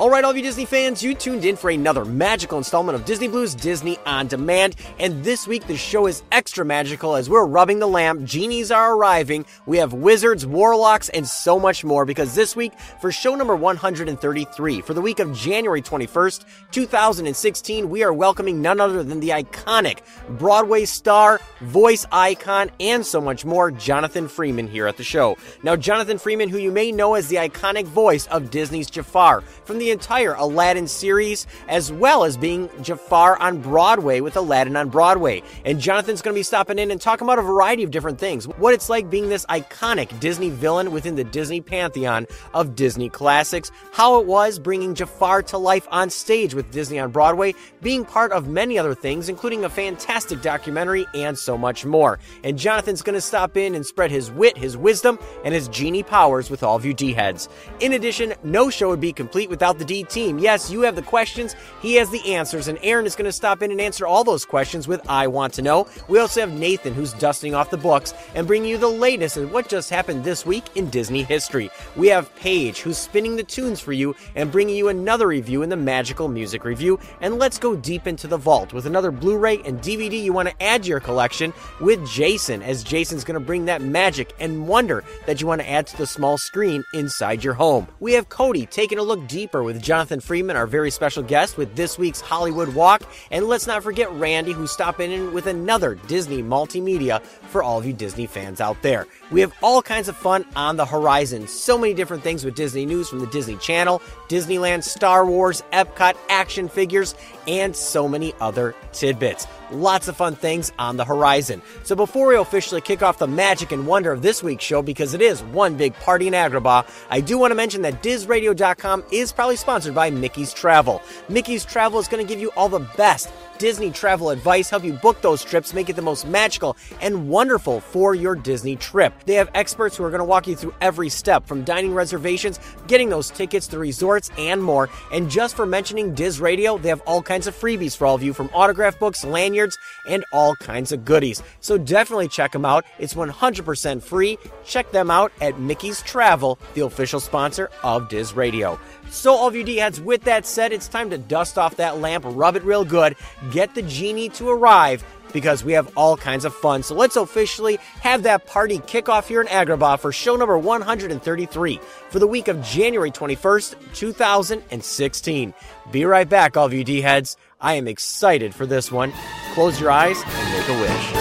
All right, all of you Disney fans, you tuned in for another magical installment of Disney Blu's Disney on Demand. And this week, the show is extra magical as we're rubbing the lamp. Genies are arriving. We have wizards, warlocks, and so much more because this week, for show number 133, for the week of January 21st, 2016, we are welcoming none other than the iconic Broadway star, voice icon, and so much more, Jonathan Freeman here at the show. Now, Jonathan Freeman, who you may know as the iconic voice of Disney's Jafar from the entire Aladdin series, as well as being Jafar on Broadway with Aladdin on Broadway. And Jonathan's going to be stopping in and talking about a variety of different things. What it's like being this iconic Disney villain within the Disney pantheon of Disney classics, how it was bringing Jafar to life on stage with Disney on Broadway, being part of many other things, including a fantastic documentary and so much more. And Jonathan's going to stop in and spread his wit, his wisdom, and his genie powers with all of you D heads. In addition, no show would be complete without the D team. Yes, you have the questions, he has the answers, and Aaron is going to stop in and answer all those questions with I Want to Know. We also have Nathan, who's dusting off the books and bringing you the latest of what just happened this week in Disney history. We have Paige, who's spinning the tunes for you and bringing you another review in the Magical Music Review. And let's go deep into the vault with another Blu ray and DVD you want to add to your collection with Jason, as Jason's going to bring that magic and wonder that you want to add to the small screen inside your home. We have Cody taking a look deeper with Jonathan Freeman, our very special guest, with this week's Hollywood Walk. And let's not forget Randy, who's stopping in with another Disney multimedia for all of you Disney fans out there. We have all kinds of fun on the horizon. So many different things with Disney news from the Disney Channel, Disneyland, Star Wars, Epcot, action figures, and so many other tidbits. Lots of fun things on the horizon. So before we officially kick off the magic and wonder of this week's show, because it is one big party in Agrabah, I do want to mention that DizRadio.com is probably sponsored by Mickey's Travel. Mickey's Travel is going to give you all the best Disney travel advice, help you book those trips, make it the most magical and wonderful for your Disney trip. They have experts who are going to walk you through every step from dining reservations, getting those tickets to resorts, and more. And just for mentioning Diz Radio, they have all kinds of freebies for all of you from autograph books, lanyards, and all kinds of goodies. So definitely check them out. It's 100% free. Check them out at Mickey's Travel, the official sponsor of Diz Radio. So, all of you D heads, with that said, it's time to dust off that lamp, rub it real good, get the genie to arrive because we have all kinds of fun. So, let's officially have that party kick off here in Agrabah for show number 133 for the week of January 21st, 2016. Be right back, all of you D heads. I am excited for this one. Close your eyes and make a wish.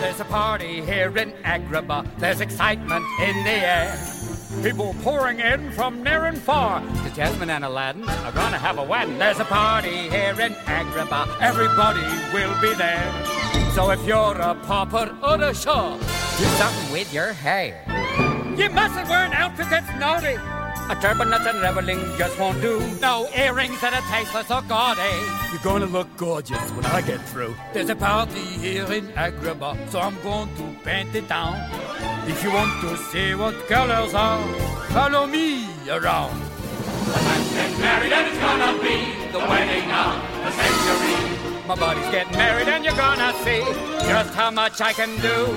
There's a party here in Agrabah. There's excitement in the air. People pouring in from near and far. The Jasmine and Aladdin are gonna have a wedding. There's a party here in Agrabah. Everybody will be there. So if you're a pauper or a shah, do something with your hair. You mustn't wear an outfit that's naughty. A turban nuts and reveling just won't do. No earrings that are tasteless or gaudy. You're gonna look gorgeous when I get through. There's a party here in Agrabah, so I'm going to paint it down. If you want to see what colors are, follow me around. The man's getting married and it's gonna be the wedding of the century. My buddy's getting married and you're gonna see just how much I can do.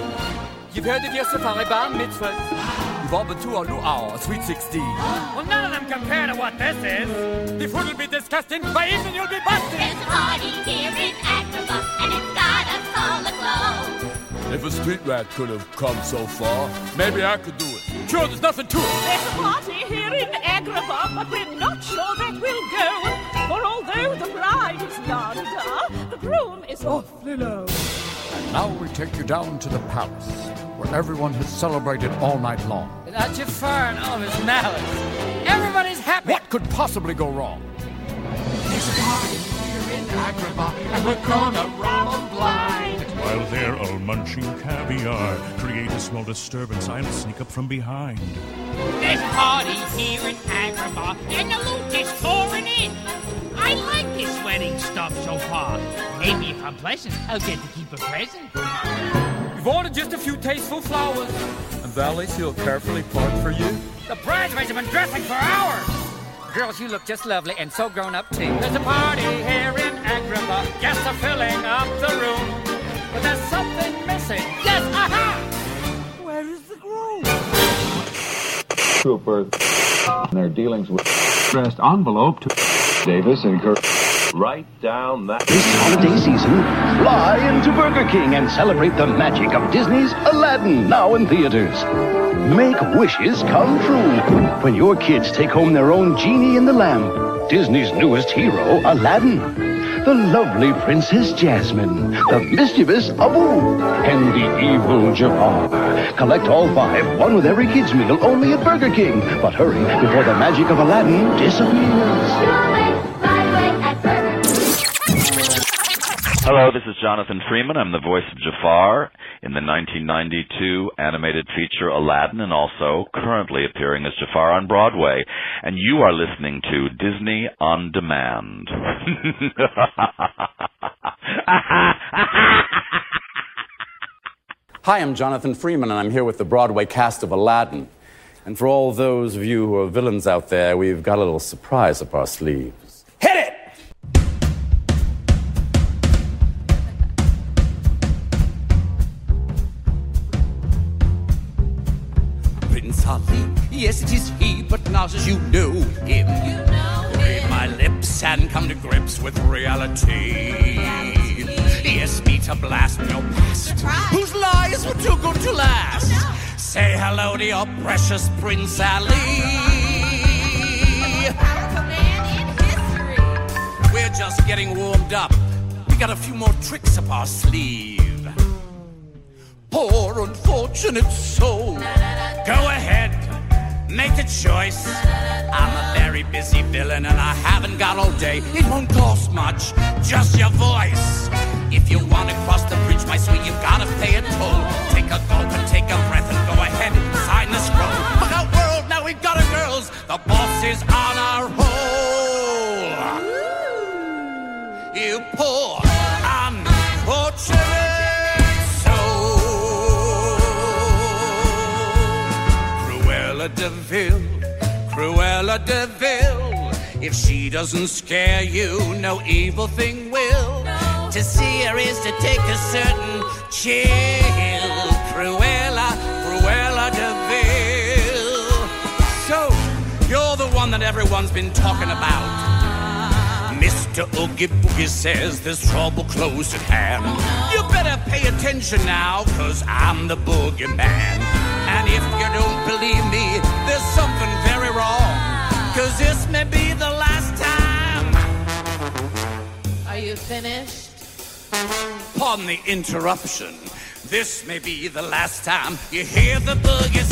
You've heard of your safari bar mitzvahs. You've all been to our luau, Sweet 16. Well, none of them compare to what this is. The food will be disgusting, by evening you'll be busted. There's a party here in Agrabah, and it's got us all aglow. If a street rat could have come so far, maybe I could do it. Sure, there's nothing to it. There's a party here in Agrabah, but we're not sure that we'll go. For although the bride is yonder, the groom is awfully low. And now we take you down to the palace, where everyone has celebrated all night long. Without Jafar and all his malice, everybody's happy. What could possibly go wrong? There's a party here in Agrabah, and we're gonna rob 'em munching caviar. Create a small disturbance, I'll sneak up from behind. There's party here in Agrabah, and the loot is pouring in. I like this wedding stuff so far. Maybe if I'm pleasant, I'll get to keep a present. We've ordered just a few tasteful flowers. And valets who'll carefully park for you. The bridesmaids have been dressing for hours. Girls, you look just lovely and so grown up too. There's a party here in Agrabah. Guests are filling up the room. But there's something missing. Yes, aha! Where is the groom? Trooper in their dealings with addressed envelope to Davis and Kirk. Write down that. This holiday season, fly into Burger King and celebrate the magic of Disney's Aladdin, now in theaters. Make wishes come true when your kids take home their own genie in the lamp. Disney's newest hero, Aladdin. The lovely Princess Jasmine, the mischievous Abu, and the evil Jafar. Collect all five, one with every kid's meal, only at Burger King. But hurry before the magic of Aladdin disappears. Hello, this is Jonathan Freeman. I'm the voice of Jafar in the 1992 animated feature Aladdin and also currently appearing as Jafar on Broadway. And you are listening to Disney on Demand. Hi, I'm Jonathan Freeman, and I'm here with the Broadway cast of Aladdin. And for all those of you who are villains out there, we've got a little surprise up our sleeves. Hit it! Yes, it is he, but not as you know him. You know Read my lips and come to grips with reality. Yes, me to blast your past, whose lies were too good to last. Say hello to your precious Prince Ali. We're just getting warmed up. We got a few more tricks up our sleeve. Poor unfortunate soul. Go ahead, make a choice. I'm a very busy villain and I haven't got all day. It won't cost much, just your voice. If you want to cross the bridge, my sweet, you've got to pay a toll. Take a gulp and take a breath and go ahead, sign the scroll. Look out, world, now we've got a girls. The boss is on our roll. You poor, unfortunate Cruella de Vil, Cruella de Vil. If she doesn't scare you, no evil thing will. To see her is to take a certain chill. Cruella, Cruella de Vil. So, you're the one that everyone's been talking about. Mr. Oogie Boogie says there's trouble close at hand. You better pay attention now, cause I'm the boogeyman. And if you don't believe me, there's something very wrong. Ah. Cause this may be the last time. Are you finished? Pardon the interruption. This may be the last time you hear the boogie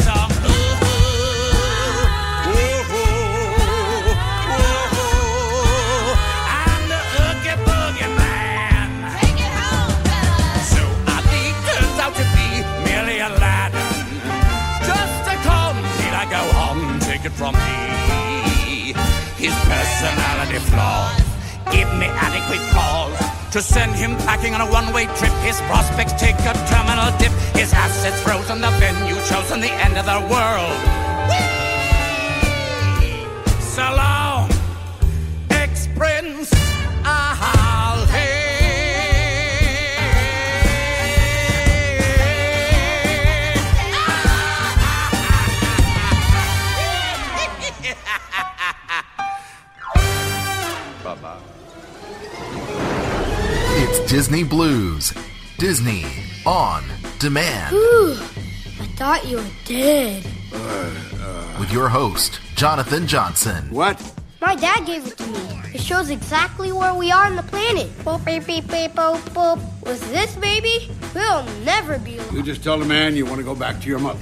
from me. His personality flaws give me adequate cause to send him packing on a one-way trip. His prospects take a terminal dip. His assets frozen, the venue chosen, the end of the world. Whee! Ex-prince. I'll Disney Blu's. Disney on demand. Ooh, I thought you were dead. With your host, Jonathan Johnson. What? My dad gave it to me. It shows exactly where we are on the planet. Boop, beep, beep, beep, boop, boop. With this baby, we'll never be alone. You just tell the man you want to go back to your mother.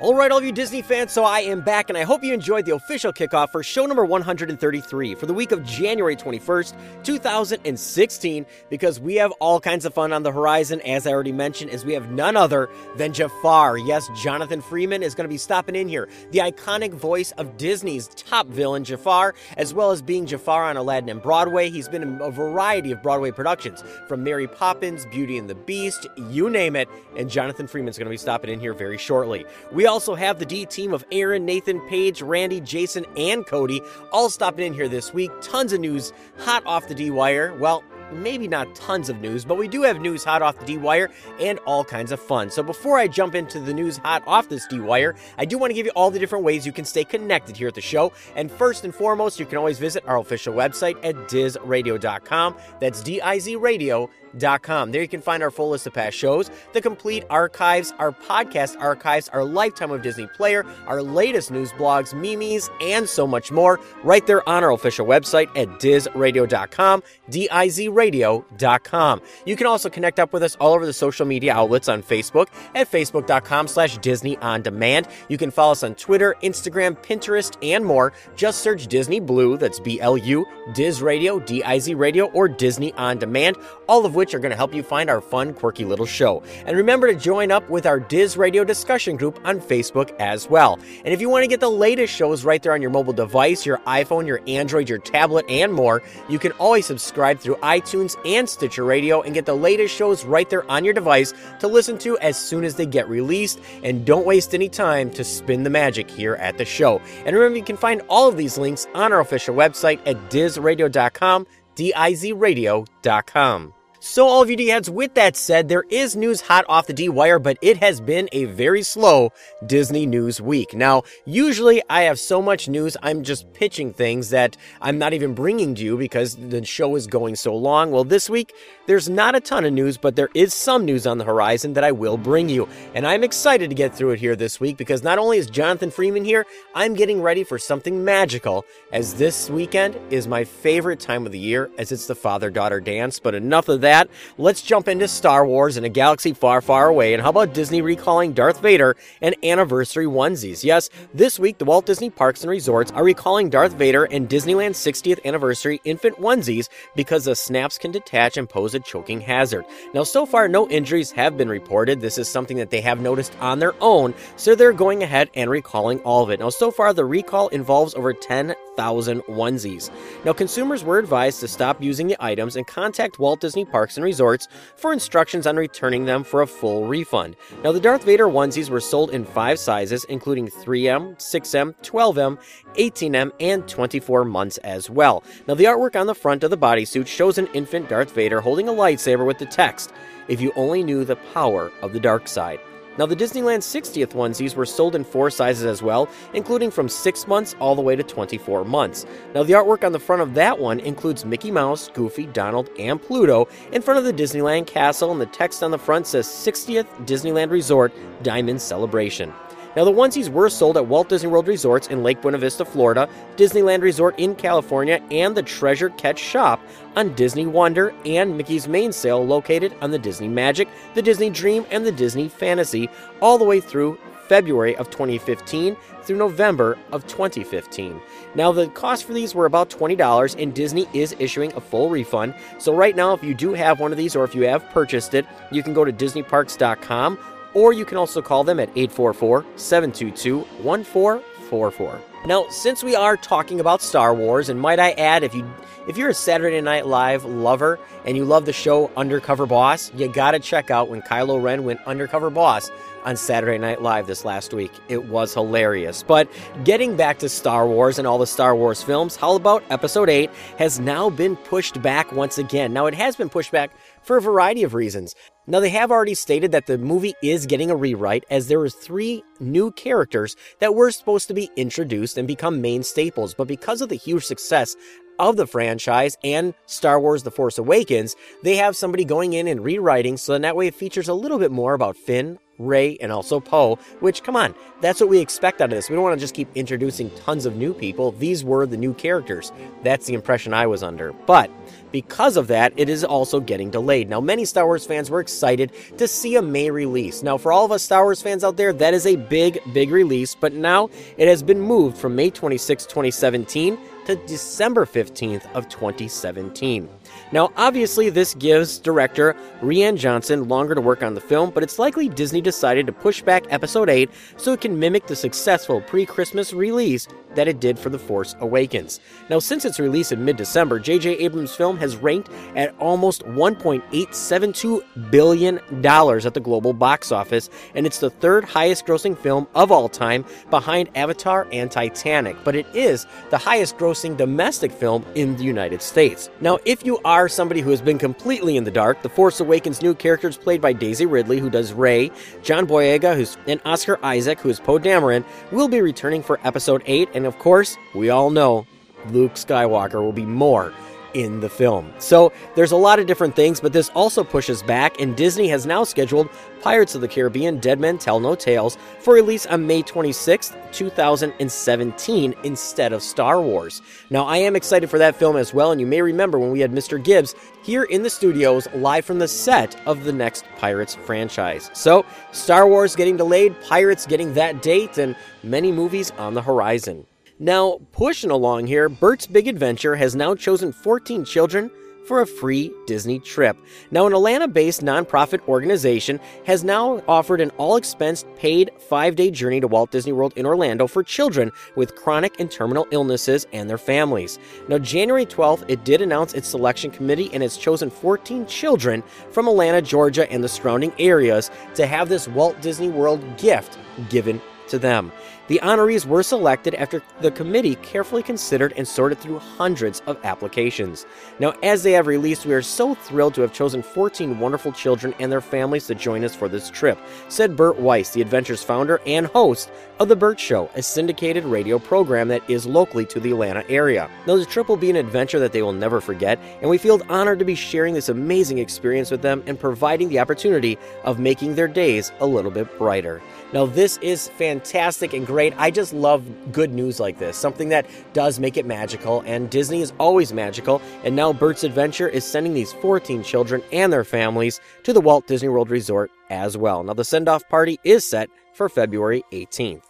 All right, all of you Disney fans, so I am back, and I hope you enjoyed the official kickoff for show number 133 for the week of January 21st, 2016, because we have all kinds of fun on the horizon, as I already mentioned, as we have none other than Jafar. Yes, Jonathan Freeman is going to be stopping in here, the iconic voice of Disney's top villain, Jafar, as well as being Jafar on Aladdin and Broadway. He's been in a variety of Broadway productions, from Mary Poppins, Beauty and the Beast, you name it, and Jonathan Freeman's going to be stopping in here very shortly. We also have the D team of Aaron, Nathan, Paige, Randy, Jason, and Cody all stopping in here this week. Tons of news hot off the D wire. Well, maybe not tons of news, but we do have news hot off the D Wire and all kinds of fun. So before I jump into the news hot off this D Wire, I do want to give you all the different ways you can stay connected here at the show. And first and foremost, you can always visit our official website at dizradio.com. That's D I Z Radio. There you can find our full list of past shows, the complete archives, our podcast archives, our lifetime of Disney player, our latest news blogs, memes, and so much more right there on our official website at dizradio.com, D-I-Z-radio.com. You can also connect up with us all over the social media outlets on Facebook at facebook.com slash Disney On Demand. You can follow us on Twitter, Instagram, Pinterest, and more. Just search Disney Blu, that's B-L-U, Diz Radio, D-I-Z Radio, or Disney On Demand, all of which are going to help you find our fun, quirky little show. And remember to join up with our Diz Radio discussion group on Facebook as well. And if you want to get the latest shows right there on your mobile device, your iPhone, your Android, your tablet, and more, you can always subscribe through iTunes and Stitcher Radio and get the latest shows right there on your device to listen to as soon as they get released. And don't waste any time to spin the magic here at the show. And remember, you can find all of these links on our official website at dizradio.com, D-I-Z radio.com. So, all of you D-heads, with that said, there is news hot off the D-wire, but it has been a very slow Disney news week. Now, usually I have so much news, I'm just pitching things that I'm not even bringing to you because the show is going so long. Well, this week, there's not a ton of news, but there is some news on the horizon that I will bring you. And I'm excited to get through it here this week because not only is Jonathan Freeman here, I'm getting ready for something magical, as this weekend is my favorite time of the year, as it's the father-daughter dance. But enough of that that, let's jump into Star Wars in a galaxy far, far away. And how about Disney recalling Darth Vader and anniversary onesies? Yes, this week the Walt Disney Parks and Resorts are recalling Darth Vader and Disneyland's 60th anniversary infant onesies because the snaps can detach and pose a choking hazard. Now, so far, no injuries have been reported. This is something that they have noticed on their own, so they're going ahead and recalling all of it. Now, so far, the recall involves over 10,000 onesies. Now, consumers were advised to stop using the items and contact Walt Disney Parks Parks and Resorts for instructions on returning them for a full refund. Now, the Darth Vader onesies were sold in five sizes, including 3M, 6M, 12M, 18M, and 24 months as well. Now, the artwork on the front of the bodysuit shows an infant Darth Vader holding lightsaber with the text, If you only knew the power of the dark side. Now, the Disneyland 60th onesies were sold in four sizes as well, including from 6 months all the way to 24 months. Now, the artwork on the front of that one includes Mickey Mouse, Goofy, Donald, and Pluto in front of the Disneyland castle, and the text on the front says 60th Disneyland Resort Diamond Celebration. Now, the onesies were sold at Walt Disney World Resorts in Lake Buena Vista, Florida, Disneyland Resort in California, and the Treasure Ketch Shop on Disney Wonder and Mickey's Mainsail located on the Disney Magic, the Disney Dream, and the Disney Fantasy, all the way through February of 2015 through November of 2015. Now, the cost for these were about $20, and Disney is issuing a full refund. So, right now, if you do have one of these or if you have purchased it, you can go to DisneyParks.com or you can also call them at 844 722 1444. Now, since we are talking about Star Wars, and might I add, if you if you're a Saturday Night Live lover and you love the show Undercover Boss, you gotta check out when Kylo Ren went undercover boss on Saturday Night Live this last week. It was hilarious. But getting back to Star Wars and all the Star Wars films, how about Episode 8 has now been pushed back once again? Now, it has been pushed back for a variety of reasons. Now, they have already stated that the movie is getting a rewrite as there are three new characters that were supposed to be introduced and become main staples, but because of the huge success of the franchise and Star Wars The Force Awakens, they have somebody going in and rewriting so that way it features a little bit more about Finn, Rey, and also Poe, which, come on, that's what we expect out of this. We don't want to just keep introducing tons of new people. These were the new characters. That's the impression I was under. But because of that, it is also getting delayed. Now, many Star Wars fans were excited to see a May release. Now, for all of us Star Wars fans out there, that is a big, big release, but now it has been moved from May 26, 2017 to December 15th of 2017. Now, obviously, this gives director Rian Johnson longer to work on the film, but it's likely Disney decided to push back Episode 8 so it can mimic the successful pre Christmas release that it did for The Force Awakens. Now, since its release in mid December, J.J. Abrams' film has ranked at almost $1.872 billion at the global box office, and it's the third highest grossing film of all time behind Avatar and Titanic, but it is the highest grossing domestic film in the United States. Now, if you are somebody who has been completely in the dark, The Force Awakens new characters played by Daisy Ridley, who does Rey, John Boyega, who's and Oscar Isaac, who is Poe Dameron, will be returning for Episode 8, and of course, we all know Luke Skywalker will be more in the film. So there's a lot of different things, but this also pushes back, and Disney has now scheduled Pirates of the Caribbean Dead Men Tell No Tales for release on May 26th, 2017, instead of Star Wars. Now, I am excited for that film as well, and you may remember when we had Mr. Gibbs here in the studios live from the set of the next Pirates franchise. So, Star Wars getting delayed, Pirates getting that date, and many movies on the horizon. Now, pushing along here, Bert's Big Adventure has now chosen 14 children for a free Disney trip. Now, an Atlanta based nonprofit organization has now offered an all expense paid five day journey to Walt Disney World in Orlando for children with chronic and terminal illnesses and their families. Now, January 12th, it did announce its selection committee and it's chosen 14 children from Atlanta, Georgia, and the surrounding areas to have this Walt Disney World gift given to them. The honorees were selected after the committee carefully considered and sorted through hundreds of applications. Now, as they have released, we are so thrilled to have chosen 14 wonderful children and their families to join us for this trip, said Bert Weiss, the Adventures founder and host of The Bert Show, a syndicated radio program that is locally to the Atlanta area. Now, the trip will be an adventure that they will never forget, and we feel honored to be sharing this amazing experience with them and providing the opportunity of making their days a little bit brighter. Now, this is fantastic and great. I just love good news like this, something that does make it magical, and Disney is always magical. And now Bert's Adventure is sending these 14 children and their families to the Walt Disney World Resort as well. Now, the send off party is set for February 18th.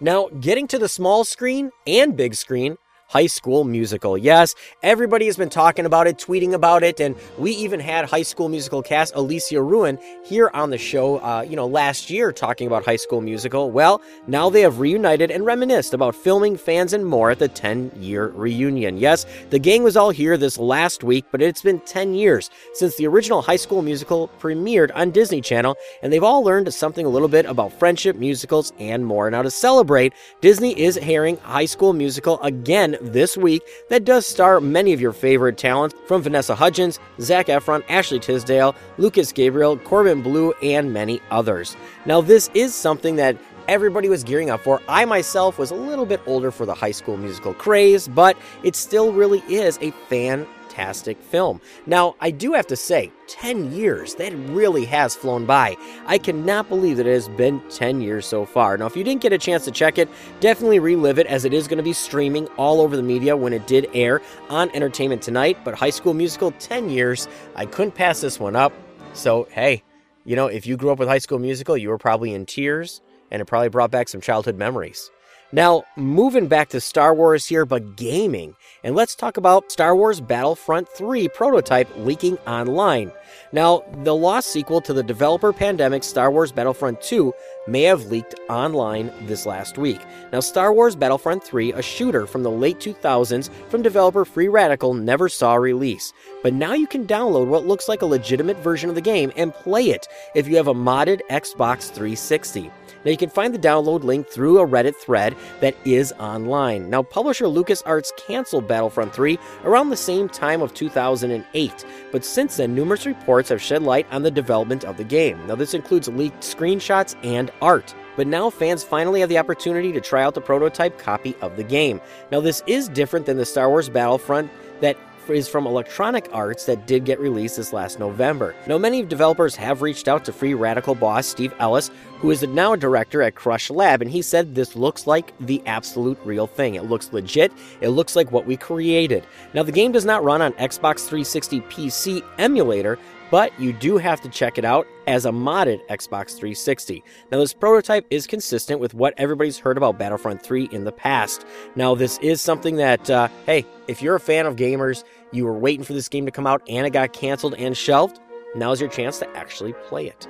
Now, getting to the small screen and big screen, High School Musical. Yes, everybody has been talking about it, tweeting about it, and we even had High School Musical cast Alicia Ruin here on the show, uh, you know, last year talking about High School Musical. Well, now they have reunited and reminisced about filming, fans, and more at the 10 year reunion. Yes, the gang was all here this last week, but it's been 10 years since the original High School Musical premiered on Disney Channel, and they've all learned something a little bit about friendship, musicals, and more. Now, to celebrate, Disney is airing High School Musical again this week that does star many of your favorite talents from Vanessa Hudgens, Zac Efron, Ashley Tisdale, Lucas Grabeel, Corbin Bleu, and many others. Now, this is something that everybody was gearing up for. I myself was a little bit older for the high school musical craze, but it still really is a fan fantastic film. Now, I do have to say, 10 years, that really has flown by. I cannot believe that it has been 10 years so far. Now, if you didn't get a chance to check it, definitely relive it as it is going to be streaming all over the media when it did air on Entertainment Tonight. But High School Musical, 10 years, I couldn't pass this one up. So, hey, you know, if you grew up with High School Musical, you were probably in tears and it probably brought back some childhood memories. Now, moving back to Star Wars here, but gaming. And let's talk about Star Wars Battlefront 3 prototype leaking online. Now, the lost sequel to the developer Pandemic Star Wars Battlefront 2 may have leaked online this last week. Now, Star Wars Battlefront 3, a shooter from the late 2000s from developer Free Radical, never saw release. But now you can download what looks like a legitimate version of the game and play it if you have a modded Xbox 360. Now, you can find the download link through a Reddit thread that is online. Now, publisher LucasArts canceled Battlefront 3 around the same time of 2008, but since then, numerous reports have shed light on the development of the game. Now, this includes leaked screenshots and art. but now fans finally have the opportunity to try out the prototype copy of the game. Now, this is different than the Star Wars Battlefront that is from Electronic Arts that did get released this last November. Now, many developers have reached out to Free Radical boss Steve Ellis, who is now a director at Crash Lab, and he said this looks like the absolute real thing. It looks legit, it looks like what we created. Now, the game does not run on Xbox 360 PC emulator, but you do have to check it out as a modded Xbox 360. Now, this prototype is consistent with what everybody's heard about Battlefront 3 in the past. Now, this is something that, uh, hey, if you're a fan of gamers, you were waiting for this game to come out and it got canceled and shelved, now's your chance to actually play it.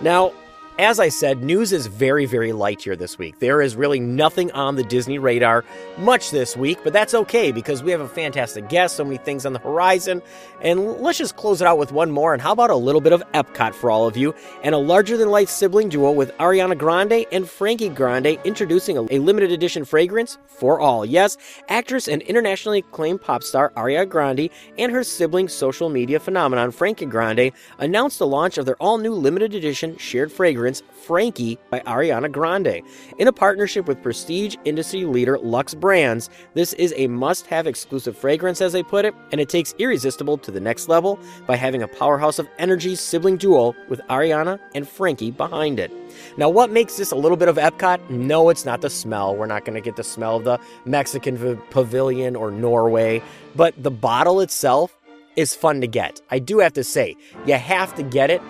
Now, as I said, news is very, very light here this week. There is really nothing on the Disney radar much this week, but that's okay because we have a fantastic guest, so many things on the horizon. And let's just close it out with one more. And how about a little bit of Epcot for all of you and a larger than life sibling duo with Ariana Grande and Frankie Grande introducing a, limited edition fragrance for all. Yes, actress and internationally acclaimed pop star Ariana Grande and her sibling social media phenomenon Frankie Grande announced the launch of their all new limited edition shared fragrance Frankie by Ariana Grande. In a partnership with prestige industry leader Luxe Brands, this is a must have exclusive fragrance, as they put it, and it takes Irresistible to the next level by having a powerhouse of energy sibling duo with Ariana and Frankie behind it. Now, what makes this a little bit of Epcot? No, it's not the smell. We're not going to get the smell of the Mexican pavilion or Norway, but the bottle itself is fun to get. I do have to say, you have to get it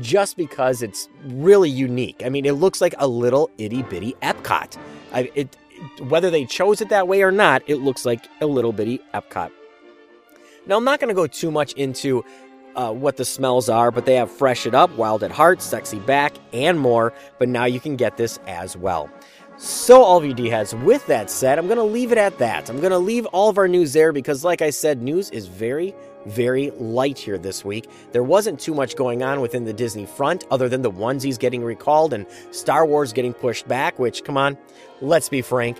just because it's really unique. I mean, it looks like a little itty bitty Epcot. I, it, whether they chose it that way or not, it looks like a little bitty Epcot. Now, I'm not going to go too much into uh, what the smells are, but they have Fresh It Up, Wild at Heart, Sexy Back, and more. But now you can get this as well. So, all of you D heads, with that said, I'm going to leave it at that. I'm going to leave all of our news there because, like I said, news is very, very light here this week. There wasn't too much going on within the Disney front other than the onesies getting recalled and Star Wars getting pushed back, which, come on, let's be frank,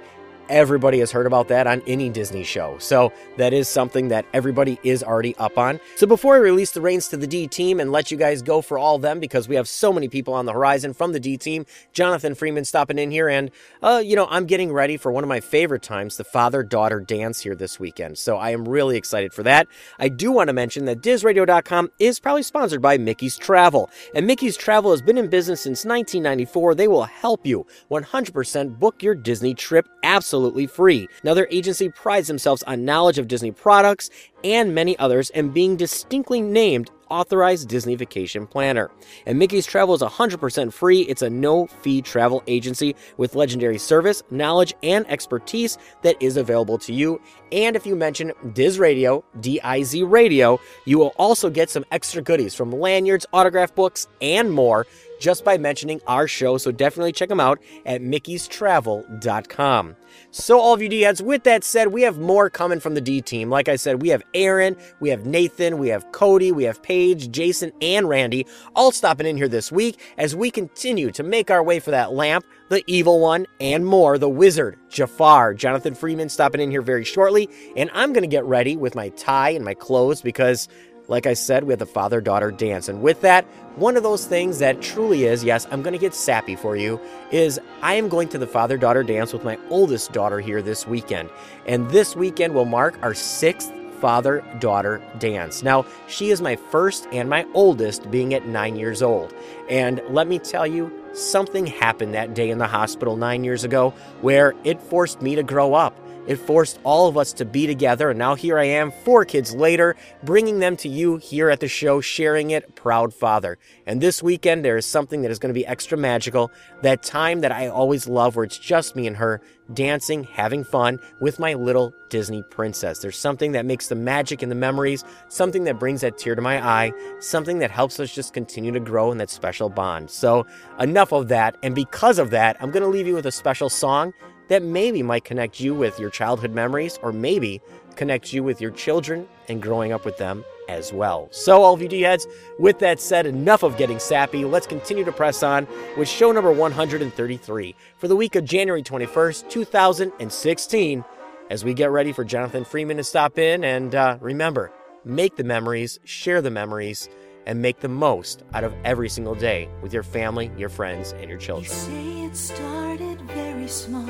everybody has heard about that on any Disney show. So that is something that everybody is already up on. So before I release the reins to the D team and let you guys go for all of them, because we have so many people on the horizon from the D team, Jonathan Freeman stopping in here, and uh, you know, I'm getting ready for one of my favorite times, the father-daughter dance here this weekend. So I am really excited for that. I do want to mention that DizRadio.com is probably sponsored by Mickey's Travel. And Mickey's Travel has been in business since 1994. They will help you 100% book your Disney trip absolutely absolutely free. Now, their agency prides themselves on knowledge of Disney products and many others and being distinctly named authorized Disney vacation planner. And Mickey's Travel is 100% free. It's a no fee travel agency with legendary service, knowledge, and expertise that is available to you. And if you mention Diz Radio, D I Z Radio, you will also get some extra goodies from lanyards, autograph books, and more just by mentioning our show. So definitely check them out at mickeystravel.com. So, all of you D heads, with that said, we have more coming from the D team. Like I said, we have Aaron, we have Nathan, we have Cody, we have Paige, Jason, and Randy all stopping in here this week as we continue to make our way for that lamp, the evil one, and more. The wizard, Jafar, Jonathan Freeman stopping in here very shortly. And I'm going to get ready with my tie and my clothes because like I said, we have the father daughter dance. And with that, one of those things that truly is, yes, I'm going to get sappy for you, is I am going to the father daughter dance with my oldest daughter here this weekend. And this weekend will mark our sixth father daughter dance. Now, she is my first and my oldest, being at nine years old. And let me tell you, something happened that day in the hospital nine years ago where it forced me to grow up. It forced all of us to be together, and now here I am, four kids later, bringing them to you here at the show, sharing it, proud father. And this weekend, there is something that is going to be extra magical. That time that I always love, where it's just me and her, dancing, having fun with my little Disney princess. There's something that makes the magic in the memories, something that brings that tear to my eye, something that helps us just continue to grow in that special bond. So, enough of that. And because of that, I'm going to leave you with a special song that maybe might connect you with your childhood memories or maybe connect you with your children and growing up with them as well. So, all of you D heads, with that said, enough of getting sappy. Let's continue to press on with show number 133 for the week of January 21st, 2016, as we get ready for Jonathan Freeman to stop in. And uh, remember, make the memories, share the memories, and make the most out of every single day with your family, your friends, and your children. Say it started very small,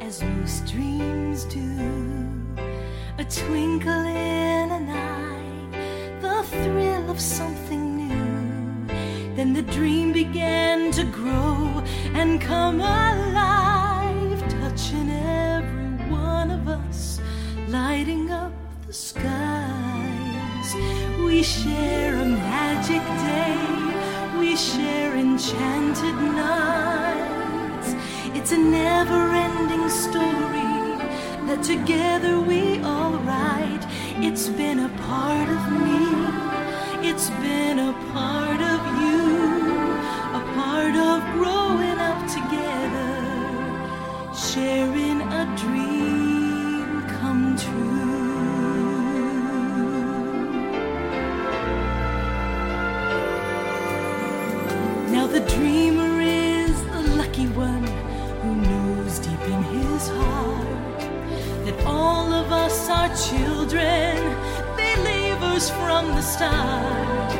as most dreams do. A twinkle in an eye, the thrill of something new. Then the dream began to grow and come alive, touching every one of us, lighting up the We share a magic day, we share enchanted nights. It's a never ending story that together we all write. It's been a part of me, it's been a part of you, a part of growing up together, sharing a dream the dreamer is the lucky one who knows deep in his heart that all of us are children, believers from the start.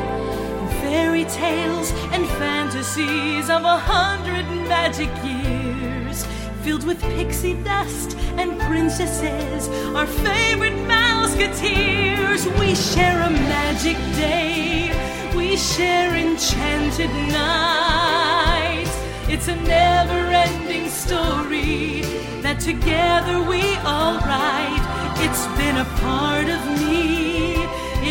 In fairy tales and fantasies of a hundred magic years, filled with pixie dust and princesses, our favorite musketeers, We share a magic day, we share enchanted nights. It's a never ending story that together we all write. It's been a part of me,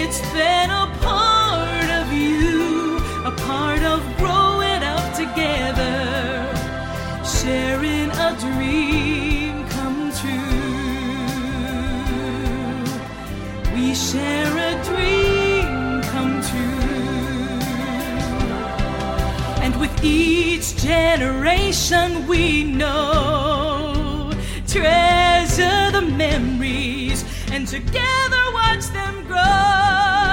it's been a part of you, a part of growing up together, sharing a dream come true. We share a dream With each generation we know, treasure the memories and together watch them grow.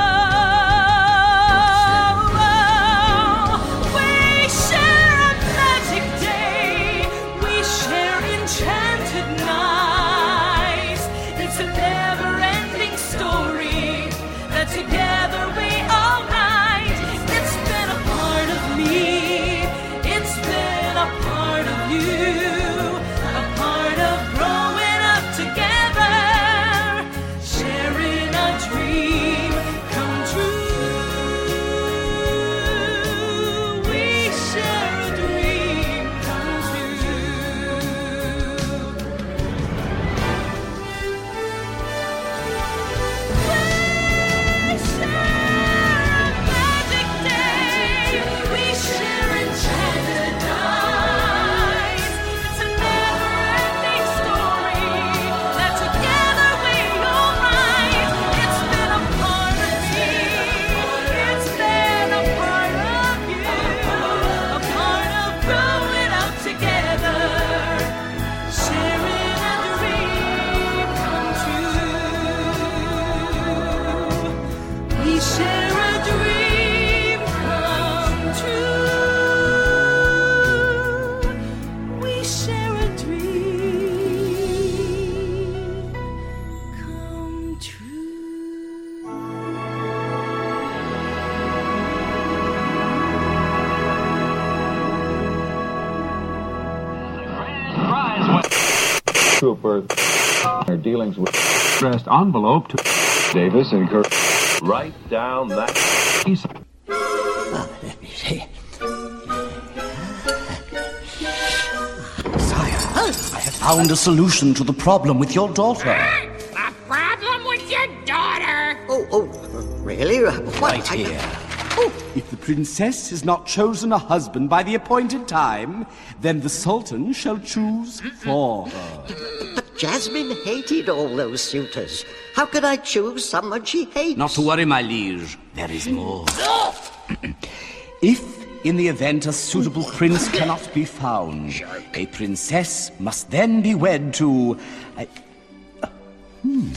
Envelope to Davis and Kirk. Write down that. piece. Let me see. Saya, I have found a solution to the problem with your daughter. A problem with your daughter? Oh, oh, really? Right here. Oh. If the princess has not chosen a husband by the appointed time, then the sultan shall choose for her. But Jasmine hated all those suitors. How could I choose someone she hates? Not to worry, my liege. There is more. if, in the event a suitable prince cannot be found, a princess must then be wed to. A... Hmm.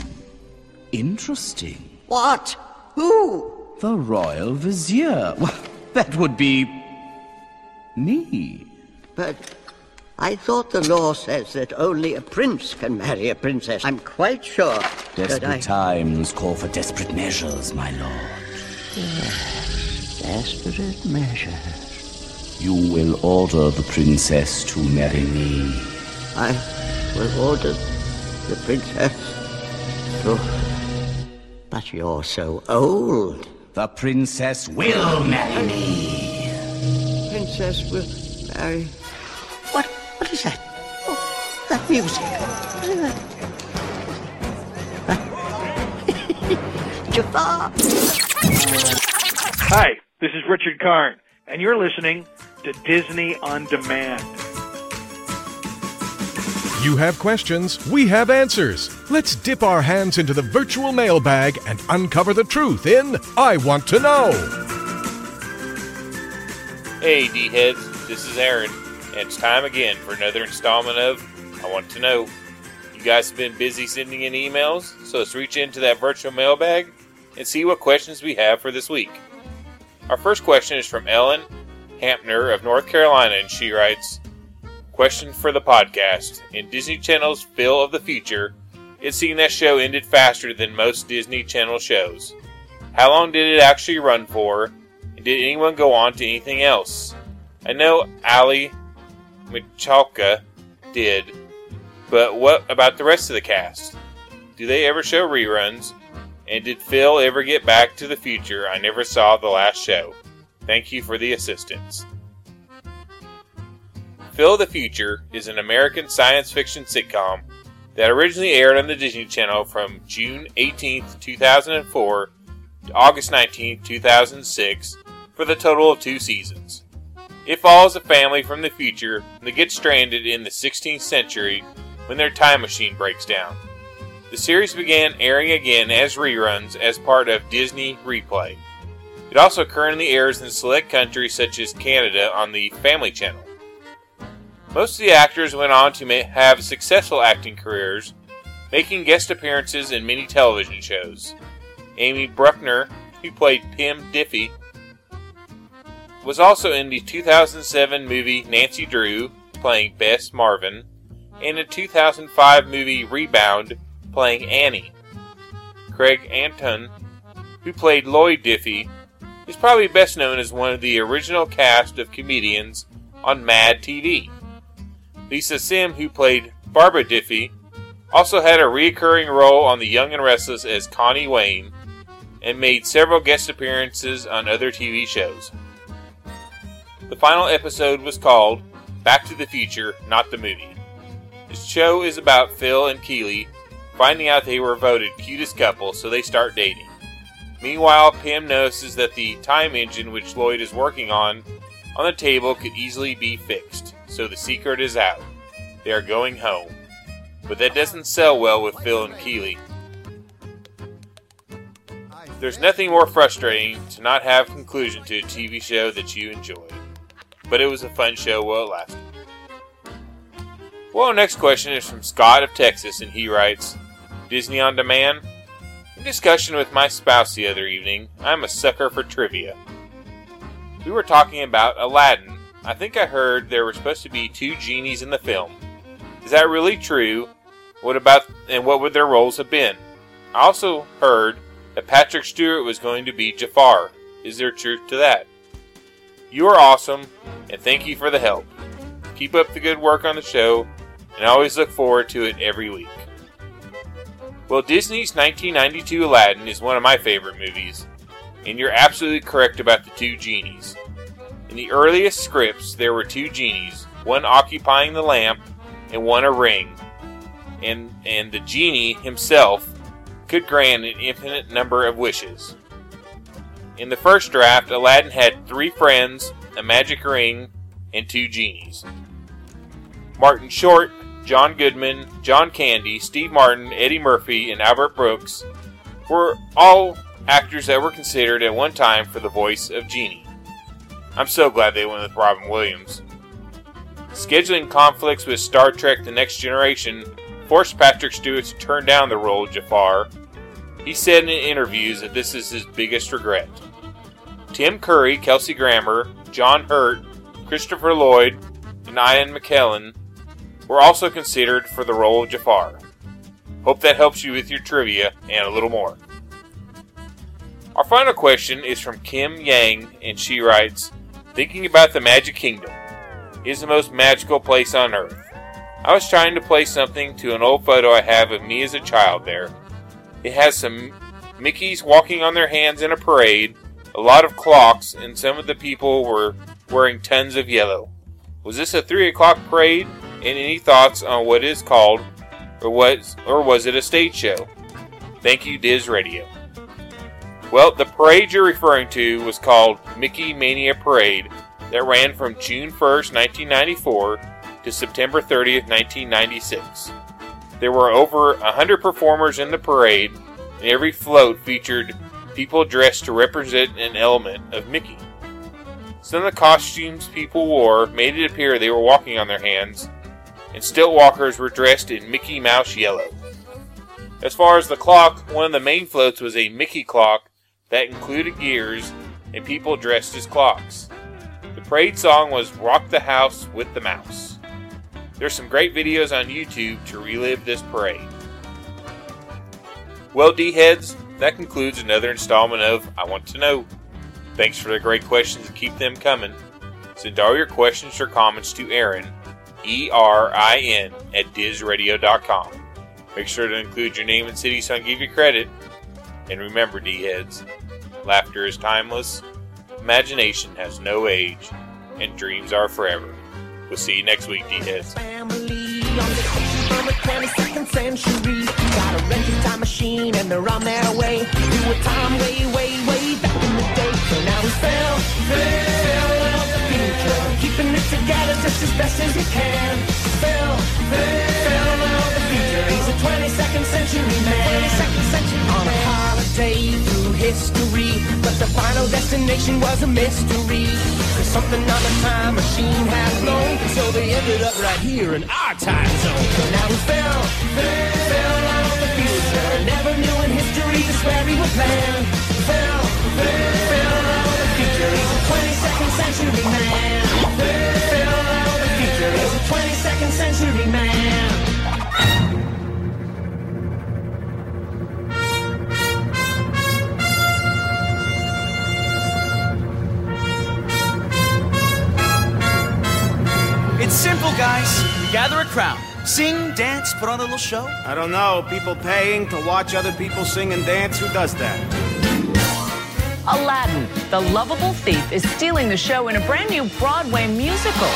Interesting. What? Who? The royal vizier. Well, that would be. me. But I thought the law says that only a prince can marry a princess. I'm quite sure that Desperate I. times call for desperate measures, my lord. desperate measures. You will order the princess to marry me. I will order the princess to. But you're so old. The princess will marry me. Princess will marry. What? What is that? Oh, that music. What is that? Jafar. Hi, this is Richard Karn, and you're listening to Disney on Demand. You have questions, we have answers. Let's dip our hands into the virtual mailbag and uncover the truth in I Want to Know. Hey, D heads, this is Aaron, and it's time again for another installment of I Want to Know. You guys have been busy sending in emails, so let's reach into that virtual mailbag and see what questions we have for this week. Our first question is from Ellen Hampner of North Carolina, and she writes Question for the podcast. In Disney Channel's Phil of the Future, it seemed that show ended faster than most Disney Channel shows. How long did it actually run for? And did anyone go on to anything else? I know Aly Michalka did, but what about the rest of the cast? Do they ever show reruns? And did Phil ever get back to the future? I never saw the last show. Thank you for the assistance. Phil the Future is an American science fiction sitcom that originally aired on the Disney Channel from June 18, 2004 to August 19, 2006 for the total of two seasons. It follows a family from the future that gets stranded in the 16th century when their time machine breaks down. The series began airing again as reruns as part of Disney Replay. It also currently airs in select countries such as Canada on the Family Channel. Most of the actors went on to have successful acting careers, making guest appearances in many television shows. Amy Bruckner, who played Pim Diffy, was also in the 2007 movie Nancy Drew, playing Bess Marvin, and the 2005 movie Rebound, playing Annie. Craig Anton, who played Lloyd Diffy, is probably best known as one of the original cast of comedians on Mad TV. Lisa Sim, who played Barbara Diffy, also had a recurring role on The Young and Restless as Connie Wayne, and made several guest appearances on other TV shows. The final episode was called Back to the Future, Not the Movie. The show is about Phil and Keely finding out they were voted cutest couple, so they start dating. Meanwhile, Pam notices that the time engine which Lloyd is working on on the table could easily be fixed, so the secret is out. They are going home. But that doesn't sell well with Phil and Keely. There's nothing more frustrating to not have conclusion to a TV show that you enjoyed. But it was a fun show while it lasted. Well, next question is from Scott of Texas, and he writes Disney on Demand? In discussion with my spouse the other evening, I'm a sucker for trivia. We were talking about Aladdin. I think I heard there were supposed to be two genies in the film. Is that really true? What about and what would their roles have been? I also heard that Patrick Stewart was going to be Jafar. Is there truth to that? You are awesome, and thank you for the help. Keep up the good work on the show, and I always look forward to it every week. Well, Disney's 1992 Aladdin is one of my favorite movies, and you're absolutely correct about the two genies. In the earliest scripts, there were two genies, one occupying the lamp and one a ring, and, and the genie himself could grant an infinite number of wishes. In the first draft, Aladdin had three friends, a magic ring, and two genies. Martin Short, John Goodman, John Candy, Steve Martin, Eddie Murphy, and Albert Brooks were all actors that were considered at one time for the voice of Genie. I'm so glad they went with Robin Williams. Scheduling conflicts with Star Trek The Next Generation forced Patrick Stewart to turn down the role of Jafar. He said in interviews that this is his biggest regret. Tim Curry, Kelsey Grammer, John Hurt, Christopher Lloyd, and Ian McKellen were also considered for the role of Jafar. Hope that helps you with your trivia and a little more. Our final question is from Kim Yang, and she writes Thinking about the Magic Kingdom is the most magical place on earth. I was trying to play something to an old photo I have of me as a child there. It has some Mickeys walking on their hands in a parade, a lot of clocks, and some of the people were wearing tons of yellow. Was this a 3 o'clock parade? And any thoughts on what is called, or was, or was it a stage show? Thank you, Diz Radio. Well, the parade you're referring to was called Mickey Mania Parade that ran from June 1st, 1994 to September 30th, 1996. There were over 100 performers in the parade, and every float featured people dressed to represent an element of Mickey. Some of the costumes people wore made it appear they were walking on their hands, and stilt walkers were dressed in Mickey Mouse yellow. As far as the clock, one of the main floats was a Mickey clock that included gears and people dressed as clocks. The parade song was Rock the House with the Mouse. There's some great videos on YouTube to relive this parade. Well, D heads, that concludes another installment of I Want to Know. Thanks for the great questions and keep them coming. Send all your questions or comments to Erin, E R I N, at DizRadio.com. Make sure to include your name and city so I can give you credit. And remember, D heads, laughter is timeless, imagination has no age, and dreams are forever. We'll see you next week, D heads. Family on vacation from the 22nd century. Got a rented time machine and they're on their way to a time way, way, way back in the day. So now we fail, fail out the future, keeping it together just as best as we can. Fail, fail out the future. He's a 22nd century man. 22nd century on a holiday through history, but the final destination was a mystery. Cause something on the time machine had blown, so they ended up right here in our time zone. So now we fell, fell out future. Never knew in history just where we would land. Fell, fell out the future. He's a 22nd century man. Fell out the future. He's a 22nd century man. It's simple, guys. We gather a crowd. Sing, dance, put on a little show. I don't know. People paying to watch other people sing and dance? Who does that? Aladdin, the lovable thief, is stealing the show in a brand new Broadway musical.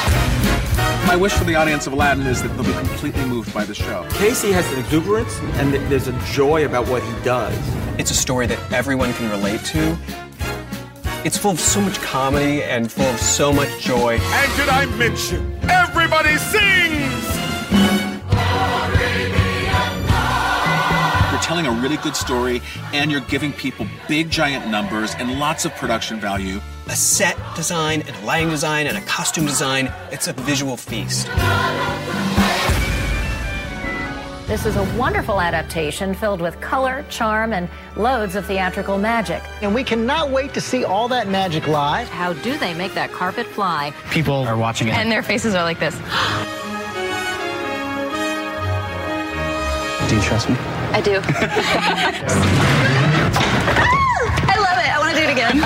My wish for the audience of Aladdin is that they'll be completely moved by the show. Casey has an exuberance and there's a joy about what he does. It's a story that everyone can relate to. It's full of so much comedy and full of so much joy. And did I mention everybody sings? Telling a really good story, and you're giving people big, giant numbers and lots of production value. A set design and a lighting design and a costume design. It's a visual feast. This is a wonderful adaptation filled with color, charm, and loads of theatrical magic. And we cannot wait to see all that magic live. How do they make that carpet fly? People are watching it. And their faces are like this. Do you trust me? I do. I love it. I want to do it again.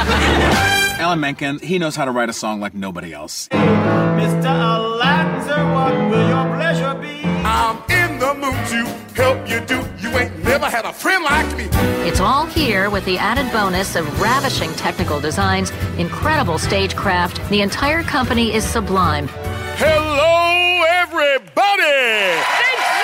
Alan Menken, he knows how to write a song like nobody else. Mr. Aladdin, sir, what will your pleasure be? I'm in the mood to help you do. You ain't never had a friend like me. It's all here with the added bonus of ravishing technical designs, incredible stagecraft. The entire company is sublime. Hello, everybody!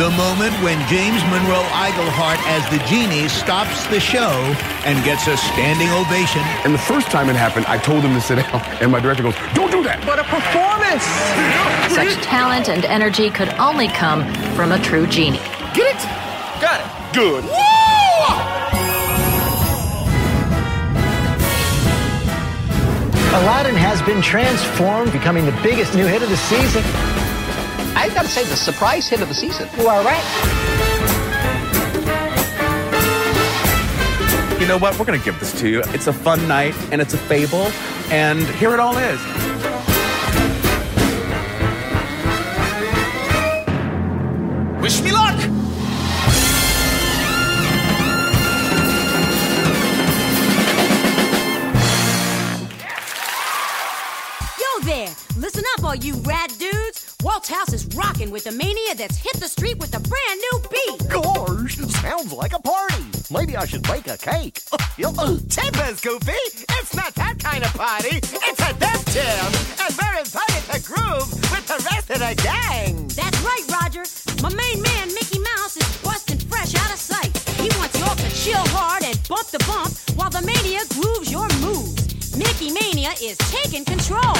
The moment when James Monroe Iglehart as the genie stops the show and gets a standing ovation. And the first time it happened, I told him to sit down, and my director goes, "Don't do that." What a performance! Such talent and energy could only come from a true genie. Get it? Got it. Good. Aladdin has been transformed, becoming the biggest new hit of the season. I've got to say, the surprise hit of the season. You are right. You know what? We're going to give this to you. It's a fun night, and it's a fable, and here it all is. Wish me luck! With a mania that's hit the street with a brand new beat. Oh, gosh, sounds like a party. Maybe I should bake a cake. Uh, uh, Timbers, Goofy! It's not that kind of party. It's a death jam, and we're invited to groove with the rest of the gang. That's right, Roger. My main man, Mickey Mouse, is busting fresh out of sight. He wants y'all to chill hard and bump the bump while the mania grooves your moves. Mickey Mania is taking control.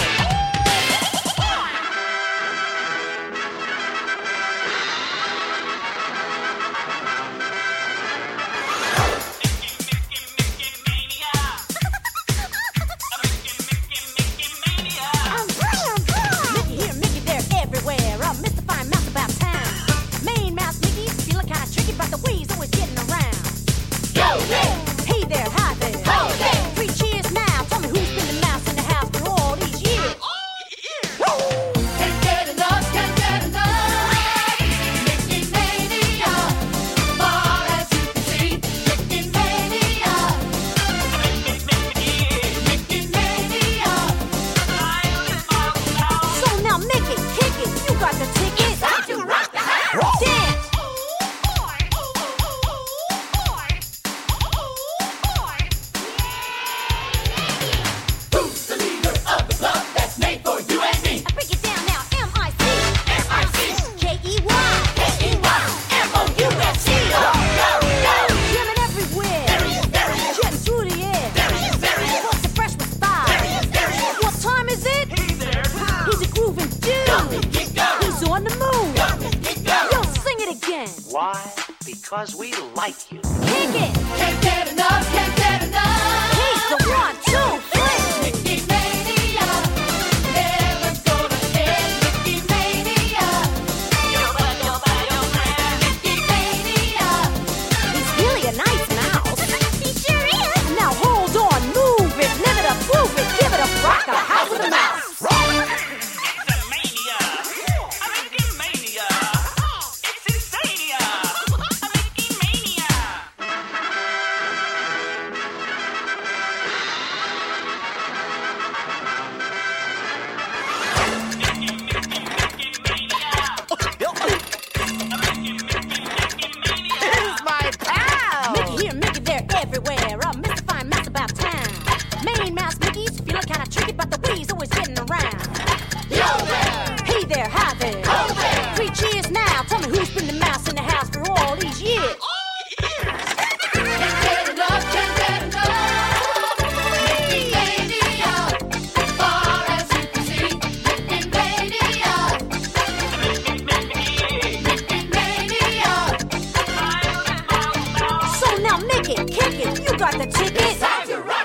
Now, Mickey, kick it. You got the ticket. Time to rock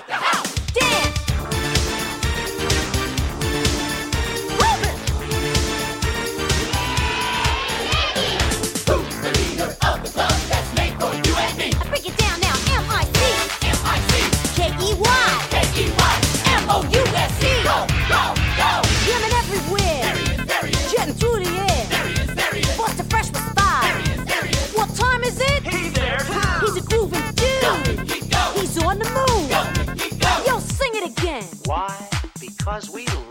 Because we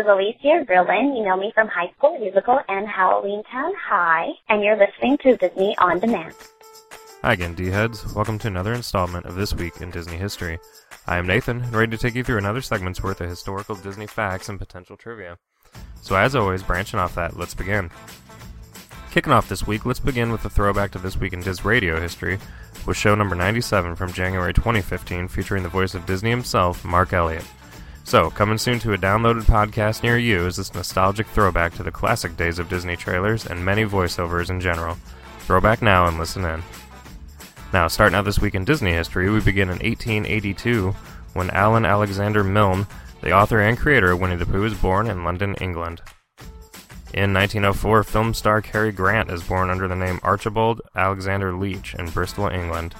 Is Lucas Grabeel. You know me from High School Musical and Halloweentown High, and you're listening to Disney On Demand. Hi again, D-Heads. Welcome to another installment of This Week in Disney History. I am Nathan, and ready to take you through another segment's worth of historical Disney facts and potential trivia. So as always, branching off that, let's begin. Kicking off this week, let's begin with a throwback to This Week in Dis Radio history, with show number 97 from January 2015 featuring the voice of Disney himself, Mark Elliott. So, coming soon to a downloaded podcast near you is this nostalgic throwback to the classic days of Disney trailers and many voiceovers in general. Throwback now and listen in. Now, starting out this week in Disney history, we begin in 1882 when Alan Alexander Milne, the author and creator of Winnie the Pooh, is born in London, England. In 1904, film star Cary Grant is born under the name Archibald Alexander Leach in Bristol, England.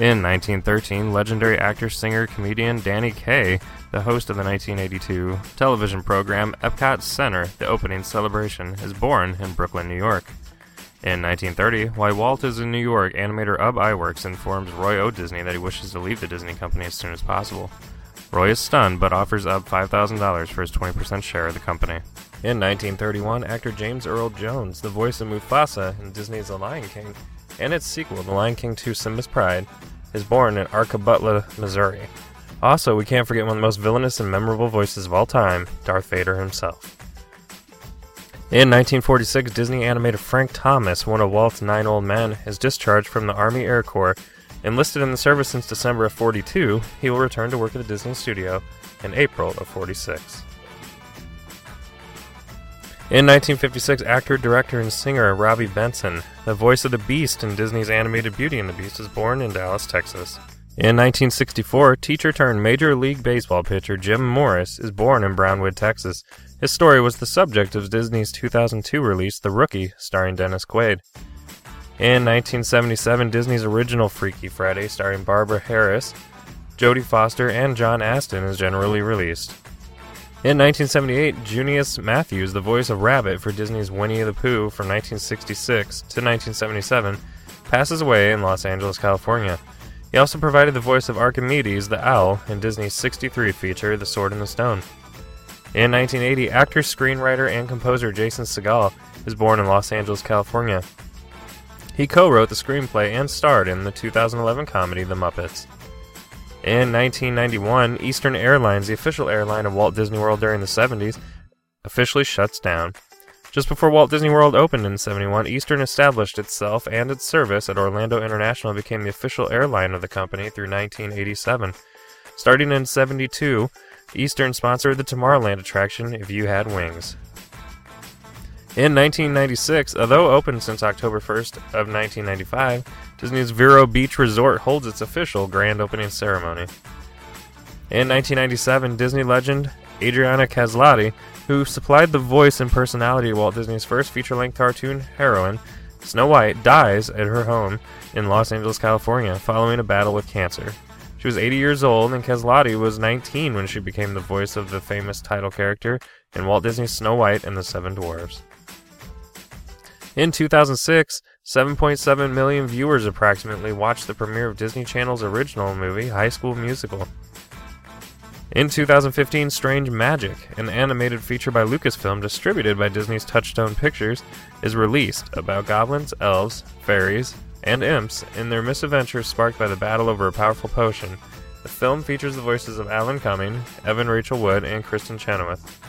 In 1913, legendary actor, singer, comedian Danny Kaye, the host of the 1982 television program Epcot Center, The Opening Celebration, is born in Brooklyn, New York. In 1930, while Walt is in New York, animator Ub Iwerks informs Roy O. Disney that he wishes to leave the Disney company as soon as possible. Roy is stunned but offers Ub $5,000 for his 20% share of the company. In 1931, actor James Earl Jones, the voice of Mufasa in Disney's The Lion King, and its sequel, The Lion King 2 Simba's Pride, is born in Arkabutla, Missouri. Also, we can't forget one of the most villainous and memorable voices of all time, Darth Vader himself. In 1946, Disney animator Frank Thomas, one of Walt's nine old men, is discharged from the Army Air Corps. Enlisted in the service since December of 42, he will return to work at the Disney studio in April of 46. In 1956, actor, director, and singer Robby Benson, the voice of the Beast in Disney's animated Beauty and the Beast, is born in Dallas, Texas. In 1964, teacher turned Major League Baseball pitcher Jim Morris is born in Brownwood, Texas. His story was the subject of Disney's 2002 release, The Rookie, starring Dennis Quaid. In 1977, Disney's original Freaky Friday, starring Barbara Harris, Jodie Foster, and John Astin, is generally released. In 1978, Junius Matthews, the voice of Rabbit for Disney's Winnie the Pooh from 1966 to 1977, passes away in Los Angeles, California. He also provided the voice of Archimedes the Owl in Disney's 63 feature, The Sword and the Stone. In 1980, actor, screenwriter, and composer Jason Segel is born in Los Angeles, California. He co wrote the screenplay and starred in the 2011 comedy The Muppets. In 1991, Eastern Airlines, the official airline of Walt Disney World during the 70s, officially shuts down. Just before Walt Disney World opened in 71, Eastern established itself and its service at Orlando International became the official airline of the company through 1987. Starting in 72, Eastern sponsored the Tomorrowland attraction If You Had Wings. In 1996, although open since October 1st of 1995, Disney's Vero Beach Resort holds its official grand opening ceremony. In 1997, Disney legend Adriana Caselotti, who supplied the voice and personality of Walt Disney's first feature-length cartoon heroine, Snow White, dies at her home in Los Angeles, California, following a battle with cancer. She was 80 years old, and Caselotti was 19 when she became the voice of the famous title character in Walt Disney's Snow White and the Seven Dwarfs. In 2006, 7.7 million viewers approximately watched the premiere of Disney Channel's original movie, High School Musical. In 2015, Strange Magic, an animated feature by Lucasfilm distributed by Disney's Touchstone Pictures, is released about goblins, elves, fairies, and imps in their misadventures sparked by the battle over a powerful potion. The film features the voices of Alan Cumming, Evan Rachel Wood, and Kristin Chenoweth.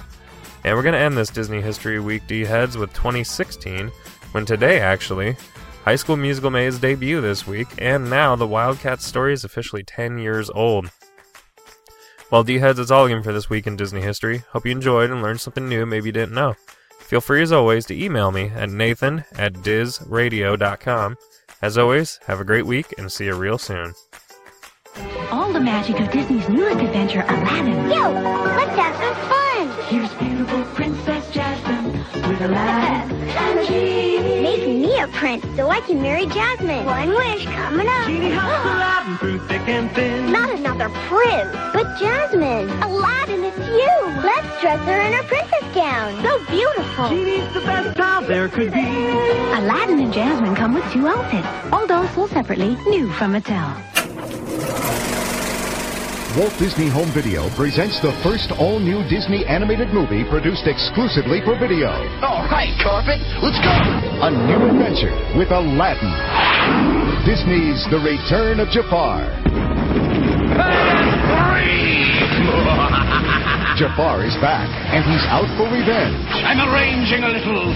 And we're going to end this Disney History Week D Heads with 2016, when today, actually, High School Musical made its debut this week, and now the Wildcats story is officially 10 years old. Well, D Heads, that's all again for this week in Disney history. Hope you enjoyed and learned something new maybe you didn't know. Feel free, as always, to email me at nathan at dizradio.com. As always, have a great week and see you real soon. All the magic of Disney's newest adventure, Aladdin. Yo, let's have some fun. Here's beautiful Princess Jasmine with Aladdin and Genie. Make me a prince so I can marry Jasmine. One wish coming up. Genie helps Aladdin through thick and thin. Not another prince, but Jasmine. Aladdin, it's you. Let's dress her in her princess gown. So beautiful. Genie's the best pal there could be. Aladdin and Jasmine come with two outfits. All dolls sold separately, new from Mattel. Walt Disney Home Video presents the first all-new Disney animated movie produced exclusively for video. All right, Carpet, let's go. A new adventure with Aladdin. Disney's The Return of Jafar. Jafar is back, and he's out for revenge. I'm arranging a little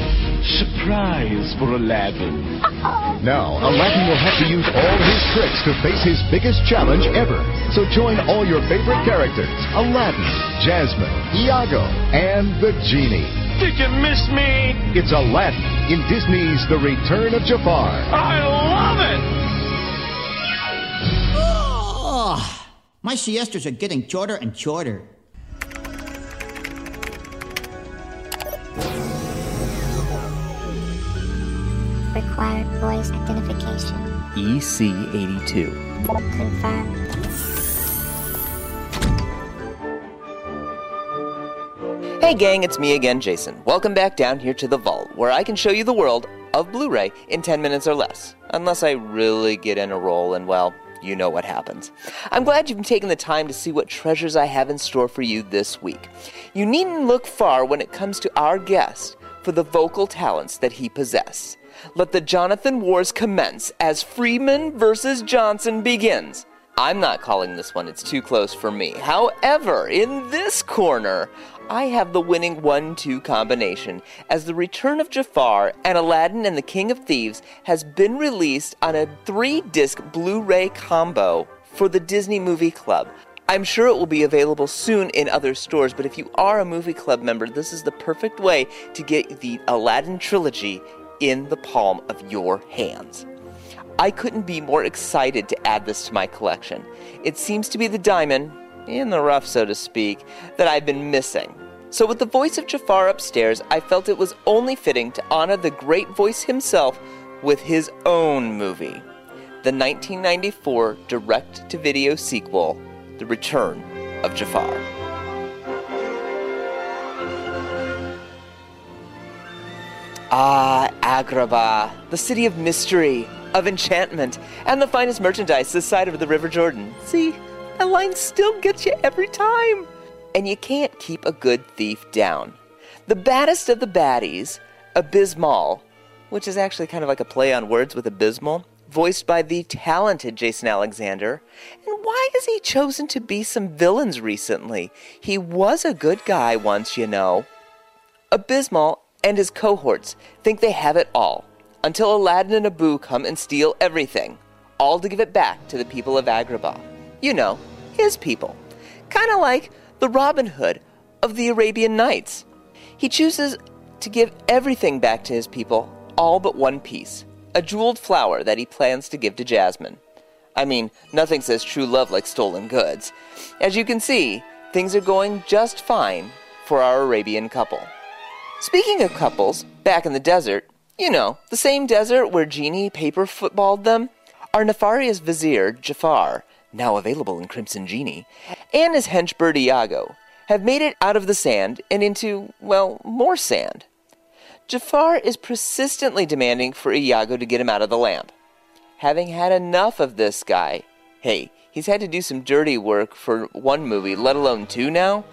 surprise for Aladdin. Now, Aladdin will have to use all his tricks to face his biggest challenge ever. So join all your favorite characters Aladdin, Jasmine, Iago, and the Genie. Did you miss me? It's Aladdin in Disney's The Return of Jafar. I love it! Oh, my siestas are getting shorter and shorter. Required voice identification. E EC82. Confirmed. Hey gang, it's me again, Jason. Welcome back down here to the vault, where I can show you the world of Blu ray in 10 minutes or less. Unless I really get in a roll, and well, you know what happens. I'm glad you've taken the time to see what treasures I have in store for you this week. You needn't look far when it comes to our guest for the vocal talents that he possesses. Let the Jonathan Wars commence as Freeman versus Johnson begins. I'm not calling this one, it's too close for me. However, in this corner, I have the winning 1 2 combination as The Return of Jafar and Aladdin and the King of Thieves has been released on a three disc Blu ray combo for the Disney Movie Club. I'm sure it will be available soon in other stores, but if you are a Movie Club member, this is the perfect way to get the Aladdin trilogy in the palm of your hands. I couldn't be more excited to add this to my collection. It seems to be the diamond, in the rough so to speak, that I've been missing. So, with the voice of Jafar upstairs, I felt it was only fitting to honor the great voice himself with his own movie the 1994 direct to video sequel, The Return of Jafar. Ah, Agrabah, the city of mystery, of enchantment, and the finest merchandise this side of the River Jordan. See, that line still gets you every time. And you can't keep a good thief down. The baddest of the baddies, Abis Mal, which is actually kind of like a play on words with abysmal, voiced by the talented Jason Alexander. And why has he chosen to be some villains recently? He was a good guy once, you know. Abis Mal and his cohorts think they have it all until Aladdin and Abu come and steal everything, all to give it back to the people of Agrabah. You know, his people. Kind of like the Robin Hood of the Arabian Nights. He chooses to give everything back to his people, all but one piece a jeweled flower that he plans to give to Jasmine. I mean, nothing says true love like stolen goods. As you can see, things are going just fine for our Arabian couple. Speaking of couples, back in the desert, you know, the same desert where Genie paper footballed them, our nefarious vizier, Jafar, now available in Crimson Genie, and his hench bird Iago have made it out of the sand and into, well, more sand. Jafar is persistently demanding for Iago to get him out of the lamp. Having had enough of this guy, hey, he's had to do some dirty work for one movie, let alone two now.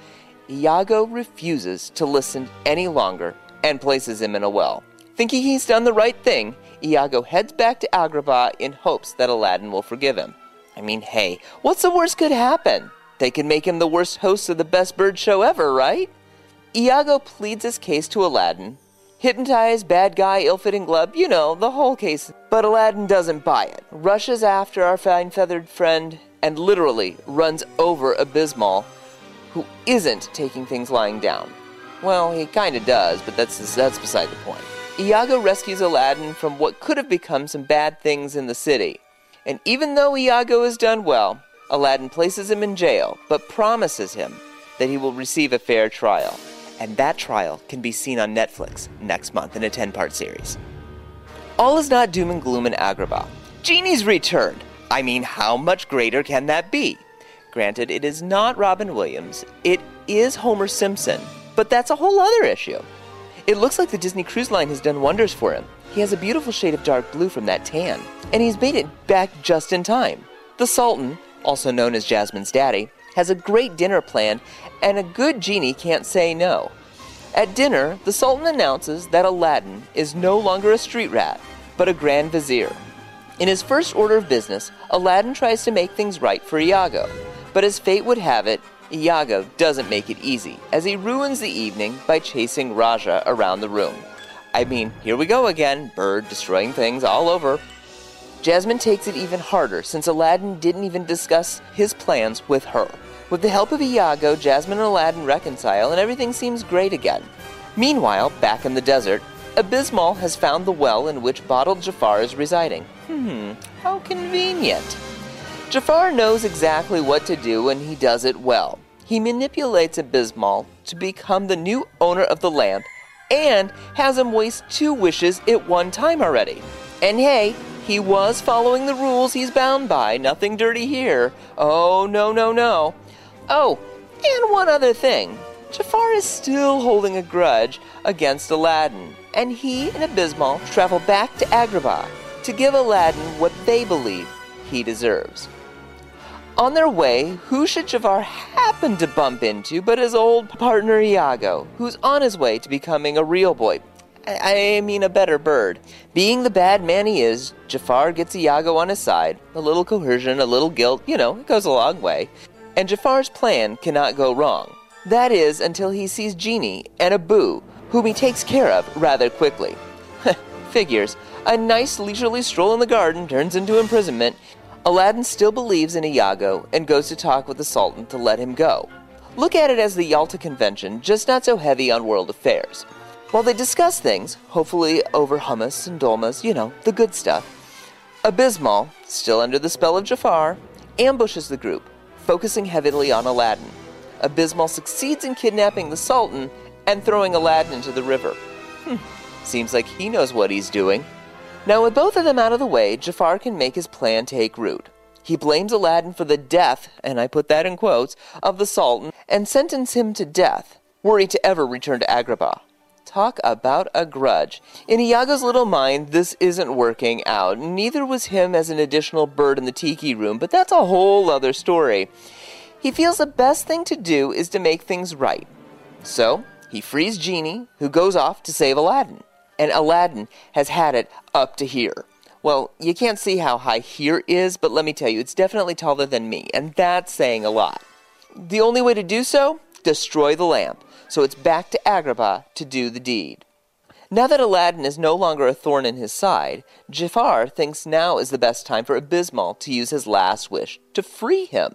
Iago refuses to listen any longer and places him in a well. Thinking he's done the right thing, Iago heads back to Agrabah in hopes that Aladdin will forgive him. I mean, hey, what's the worst could happen? They can make him the worst host of the best bird show ever, right? Iago pleads his case to Aladdin. Hypnotized, bad guy, ill fitting glove, you know, the whole case. But Aladdin doesn't buy it, rushes after our fine feathered friend, and literally runs over Abis Mal, who isn't taking things lying down. Well, he kinda does, but that's, that's beside the point. Iago rescues Aladdin from what could have become some bad things in the city. And even though Iago has done well, Aladdin places him in jail, but promises him that he will receive a fair trial. And that trial can be seen on Netflix next month in a 10 part series. All is not doom and gloom in Agrabah. Genie's returned. I mean, how much greater can that be? Granted, it is not Robin Williams, it is Homer Simpson, but that's a whole other issue. It looks like the Disney Cruise Line has done wonders for him. He has a beautiful shade of dark blue from that tan, and he's made it back just in time. The Sultan, also known as Jasmine's daddy, has a great dinner planned, and a good genie can't say no. At dinner, the Sultan announces that Aladdin is no longer a street rat, but a grand vizier. In his first order of business, Aladdin tries to make things right for Iago, but as fate would have it, Iago doesn't make it easy, as he ruins the evening by chasing Rajah around the room. I mean, here we go again, bird destroying things all over. Jasmine takes it even harder since Aladdin didn't even discuss his plans with her. With the help of Iago, Jasmine and Aladdin reconcile and everything seems great again. Meanwhile, back in the desert, Abis Mal has found the well in which bottled Jafar is residing. Hmm, how convenient. Jafar knows exactly what to do and he does it well. He manipulates Abis Mal to become the new owner of the lamp and has him waste two wishes at one time already. And hey, he was following the rules he's bound by. Nothing dirty here. Oh, no, no, no. Oh, and one other thing. Jafar is still holding a grudge against Aladdin, and he and Abis Mal travel back to Agrabah to give Aladdin what they believe he deserves. On their way, who should Jafar happen to bump into but his old partner Iago, who's on his way to becoming a real boy? I, I mean, a better bird. Being the bad man he is, Jafar gets Iago on his side. A little coercion, a little guilt, you know, it goes a long way. And Jafar's plan cannot go wrong. That is, until he sees Genie and Abu, whom he takes care of rather quickly. Figures. A nice leisurely stroll in the garden turns into imprisonment. Aladdin still believes in Iago and goes to talk with the Sultan to let him go. Look at it as the Yalta Convention, just not so heavy on world affairs. While they discuss things, hopefully over hummus and dolmas, you know, the good stuff, Abis Mal, still under the spell of Jafar, ambushes the group, focusing heavily on Aladdin. Abis Mal succeeds in kidnapping the Sultan and throwing Aladdin into the river. Hmm, seems like he knows what he's doing. Now, with both of them out of the way, Jafar can make his plan take root. He blames Aladdin for the death, and I put that in quotes, of the Sultan and sentence him to death, he to ever return to Agrabah. Talk about a grudge. In Iago's little mind, this isn't working out. Neither was him as an additional bird in the tiki room, but that's a whole other story. He feels the best thing to do is to make things right. So, he frees Genie, who goes off to save Aladdin. And Aladdin has had it up to here. Well, you can't see how high here is, but let me tell you, it's definitely taller than me, and that's saying a lot. The only way to do so? Destroy the lamp. So it's back to Agrabah to do the deed. Now that Aladdin is no longer a thorn in his side, Jafar thinks now is the best time for Abis Mal to use his last wish to free him.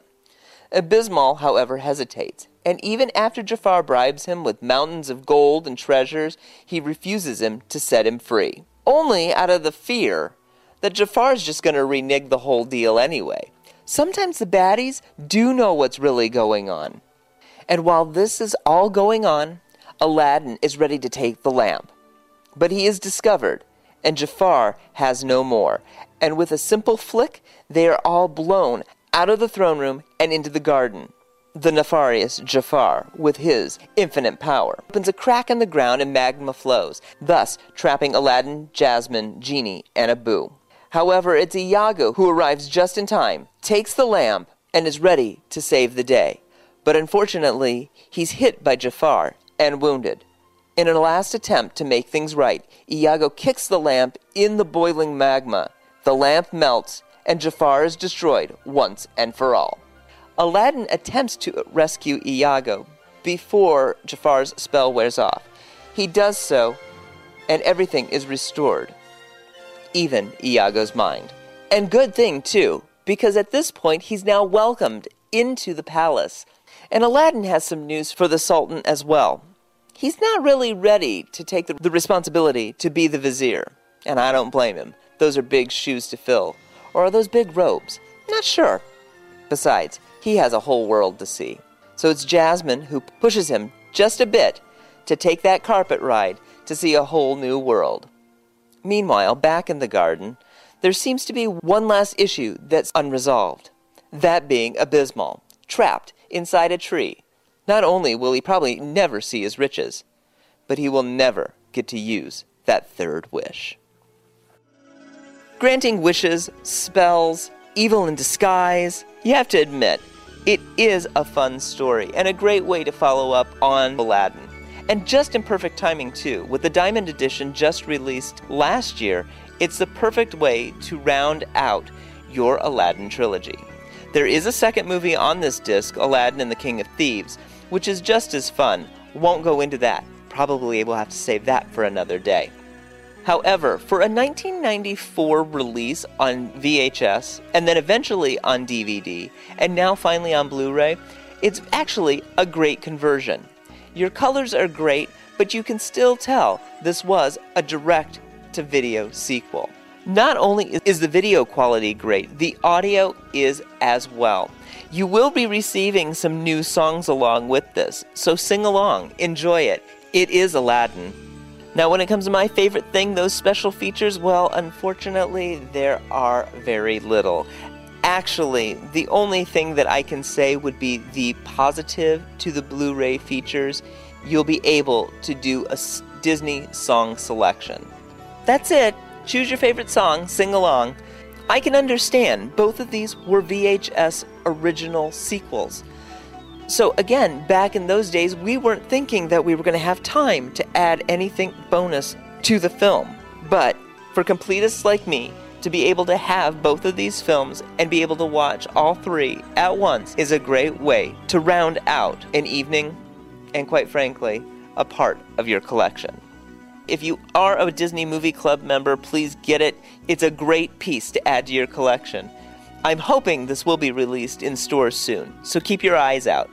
Abis Mal, however, hesitates, and even after Jafar bribes him with mountains of gold and treasures, he refuses him to set him free. Only out of the fear that Jafar's just going to renege the whole deal anyway. Sometimes the baddies do know what's really going on. And while this is all going on, Aladdin is ready to take the lamp. But he is discovered, and Jafar has no more. And with a simple flick, they are all blown out of the throne room and into the garden. The nefarious Jafar, with his infinite power, opens a crack in the ground and magma flows, thus trapping Aladdin, Jasmine, Genie, and Abu. However, it's Iago who arrives just in time, takes the lamp, and is ready to save the day. But unfortunately, he's hit by Jafar and wounded. In a last attempt to make things right, Iago kicks the lamp in the boiling magma. The lamp melts, and Jafar is destroyed once and for all. Aladdin attempts to rescue Iago before Jafar's spell wears off. He does so, and everything is restored, even Iago's mind. And good thing, too, because at this point he's now welcomed into the palace. And Aladdin has some news for the Sultan as well. He's not really ready to take the, the responsibility to be the vizier, and I don't blame him. Those are big shoes to fill. Or are those big robes? Not sure. Besides, he has a whole world to see. So it's Jasmine who pushes him just a bit to take that carpet ride to see a whole new world. Meanwhile, back in the garden, there seems to be one last issue that's unresolved. That being Abis Mal, trapped inside a tree. Not only will he probably never see his riches, but he will never get to use that third wish. Granting wishes, spells, evil in disguise, you have to admit, it is a fun story and a great way to follow up on Aladdin. And just in perfect timing, too. With the Diamond Edition just released last year, it's the perfect way to round out your Aladdin trilogy. There is a second movie on this disc, Aladdin and the King of Thieves, which is just as fun. Won't go into that. Probably we'll have to save that for another day. However, for a 1994 release on VHS, and then eventually on DVD, and now finally on Blu ray, it's actually a great conversion. Your colors are great, but you can still tell this was a direct to video sequel. Not only is the video quality great, the audio is as well. You will be receiving some new songs along with this, so sing along, enjoy it. It is Aladdin, Now, when it comes to my favorite thing, those special features, well, unfortunately, there are very little. Actually, the only thing that I can say would be the positive to the Blu ray features. You'll be able to do a Disney song selection. That's it. Choose your favorite song, sing along. I can understand both of these were VHS original sequels. So, again, back in those days, we weren't thinking that we were going to have time to add anything bonus to the film. But for completists like me, to be able to have both of these films and be able to watch all three at once is a great way to round out an evening and, quite frankly, a part of your collection. If you are a Disney Movie Club member, please get it. It's a great piece to add to your collection. I'm hoping this will be released in stores soon, so keep your eyes out.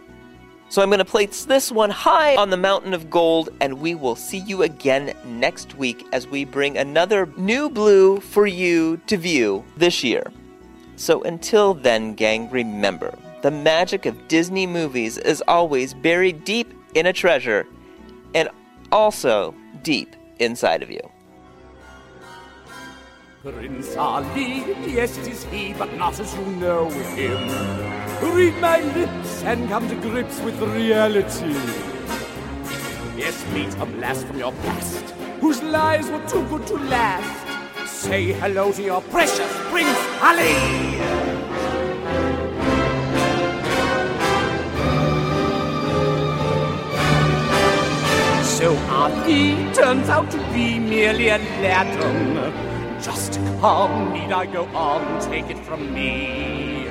So I'm going to place this one high on the mountain of gold, and we will see you again next week as we bring another new blue for you to view this year. So until then, gang, remember the magic of Disney movies is always buried deep in a treasure and also deep inside of you. Prince Ali, yes, it is he, but not as you know him. Read my lips and come to grips with reality. Yes, meet a blast from your past, whose lies were too good to last. Say hello to your precious Prince Ali! So Ali turns out to be merely a ladder. Just come, need I go on? Take it from me.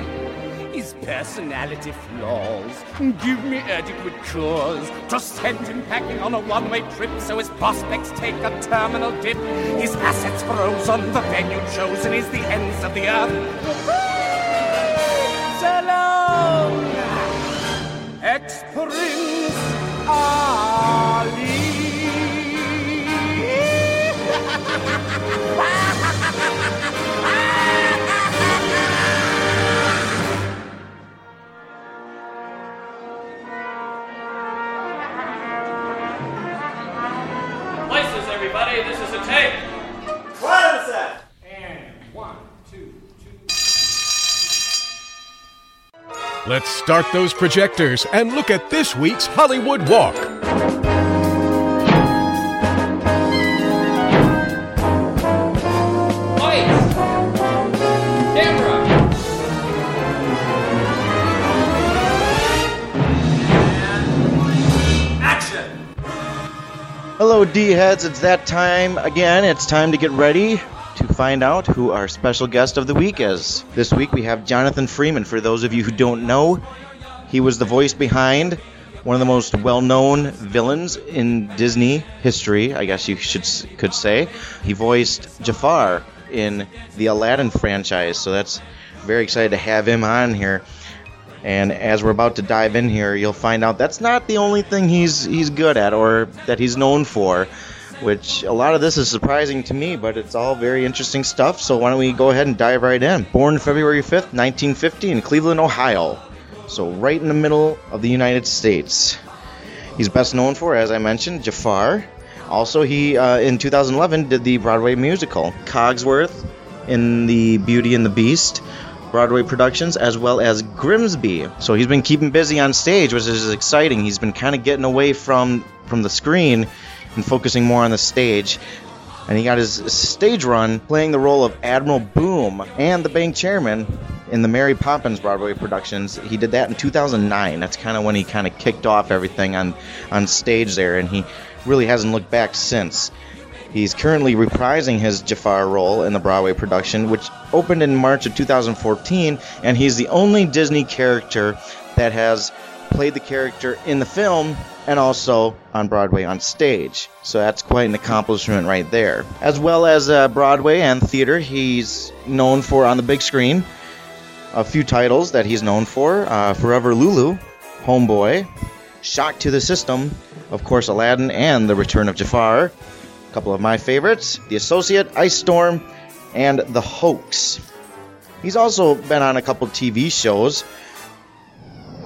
His personality flaws give me adequate cause to send him packing on a one-way trip so his prospects take a terminal dip. His assets frozen, the venue chosen is the ends of the earth. Ex-prince Ali. Let's start those projectors and look at this week's Hollywood Walk. Lights. Camera. Action. Hello, D heads. It's that time again. It's time to get ready to find out who our special guest of the week is. This week we have Jonathan Freeman. For those of you who don't know, he was the voice behind one of the most well-known villains in Disney history, I guess you should could say. He voiced Jafar in the Aladdin franchise, so that's very excited to have him on here. And as we're about to dive in here, you'll find out that's not the only thing he's he's good at or that he's known for, which a lot of this is surprising to me, but it's all very interesting stuff. So why don't we go ahead and dive right in? Born February 5th, 1950 in Cleveland, Ohio. So right in the middle of the United States. He's best known for, as I mentioned, Jafar. Also, he uh, in 2011 did the Broadway musical Cogsworth in the Beauty and the Beast. Broadway productions as well as Grimsby. So he's been keeping busy on stage, which is exciting. He's been kind of getting away from from the screen and focusing more on the stage. And he got his stage run playing the role of Admiral Boom and the bank chairman in the Mary Poppins Broadway productions. He did that in 2009. That's kind of when he kind of kicked off everything on on stage there, and he really hasn't looked back since. He's currently reprising his Jafar role in the Broadway production, which opened in March of 2014, and he's the only Disney character that has played the character in the film and also on Broadway on stage. So that's quite an accomplishment right there. As well as uh, Broadway and theater, he's known for on the big screen a few titles that he's known for uh, Forever Lulu, Homeboy, Shock to the System, of course, Aladdin, and The Return of Jafar. A couple of my favorites The Associate, Ice Storm, and The Hoax. He's also been on a couple TV shows.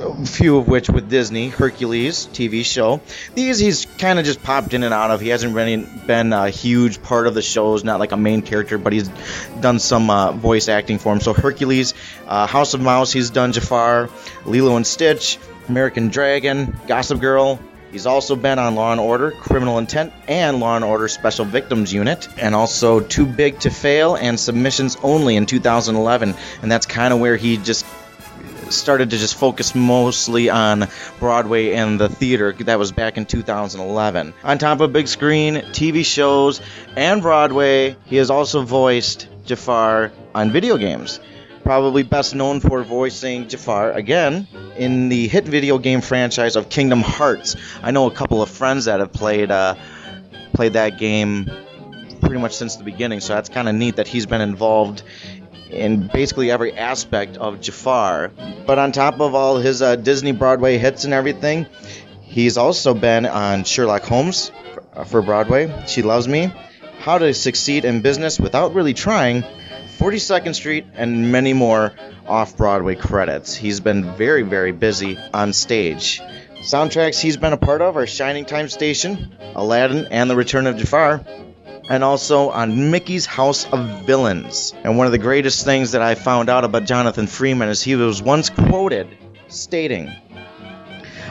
A few of which with Disney, Hercules TV show. These he's kind of just popped in and out of. He hasn't really been a huge part of the shows, not like a main character, but he's done some uh, voice acting for him. So Hercules, uh, House of Mouse, he's done Jafar, Lilo and Stitch, American Dragon, Gossip Girl. He's also been on Law and Order, Criminal Intent, and Law and Order Special Victims Unit, and also Too Big to Fail and Submissions Only in 2011. And that's kind of where he just started to just focus mostly on Broadway and the theater. That was back in 2011. On top of big screen, TV shows, and Broadway, he has also voiced Jafar on video games. Probably best known for voicing Jafar again in the hit video game franchise of Kingdom Hearts. I know a couple of friends that have played uh, played that game pretty much since the beginning, so that's kind of neat that he's been involved in basically every aspect of Jafar. But on top of all his uh, Disney Broadway hits and everything, he's also been on Sherlock Holmes for, Broadway, She Loves Me, How to Succeed in Business Without Really Trying, 42nd Street, and many more off Broadway credits. He's been very, very busy on stage. Soundtracks he's been a part of are Shining Time Station, Aladdin, and The Return of Jafar and also on Mickey's House of Villains. And one of the greatest things that I found out about Jonathan Freeman is he was once quoted stating,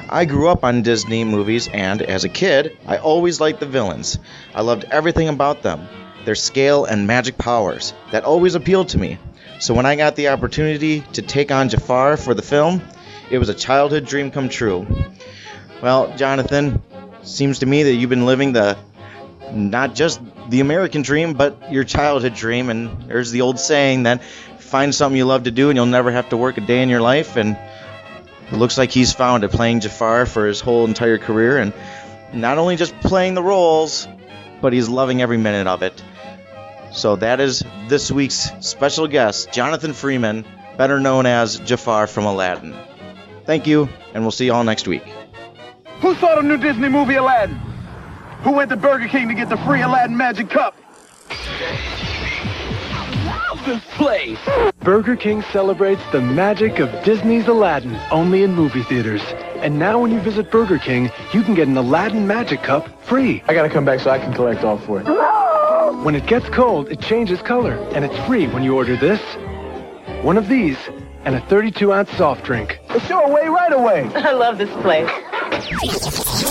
I grew up on Disney movies, and as a kid, I always liked the villains. I loved everything about them, their scale and magic powers. That always appealed to me. So when I got the opportunity to take on Jafar for the film, it was a childhood dream come true. Well, Jonathan, seems to me that you've been living the not just the American dream, but your childhood dream. And there's the old saying that find something you love to do and you'll never have to work a day in your life. And it looks like he's found it playing Jafar for his whole entire career. And not only just playing the roles, but he's loving every minute of it. So that is this week's special guest, Jonathan Freeman, better known as Jafar from Aladdin. Thank you, and we'll see you all next week. Who saw the new Disney movie Aladdin? Who went to Burger King to get the free Aladdin Magic Cup? I love this place! Burger King celebrates the magic of Disney's Aladdin only in movie theaters. And now when you visit Burger King, you can get an Aladdin Magic Cup free. I gotta come back so I can collect all for it. When it gets cold, it changes color, and it's free when you order this, one of these, and a 32 ounce soft drink. It's your way right away. I love this place.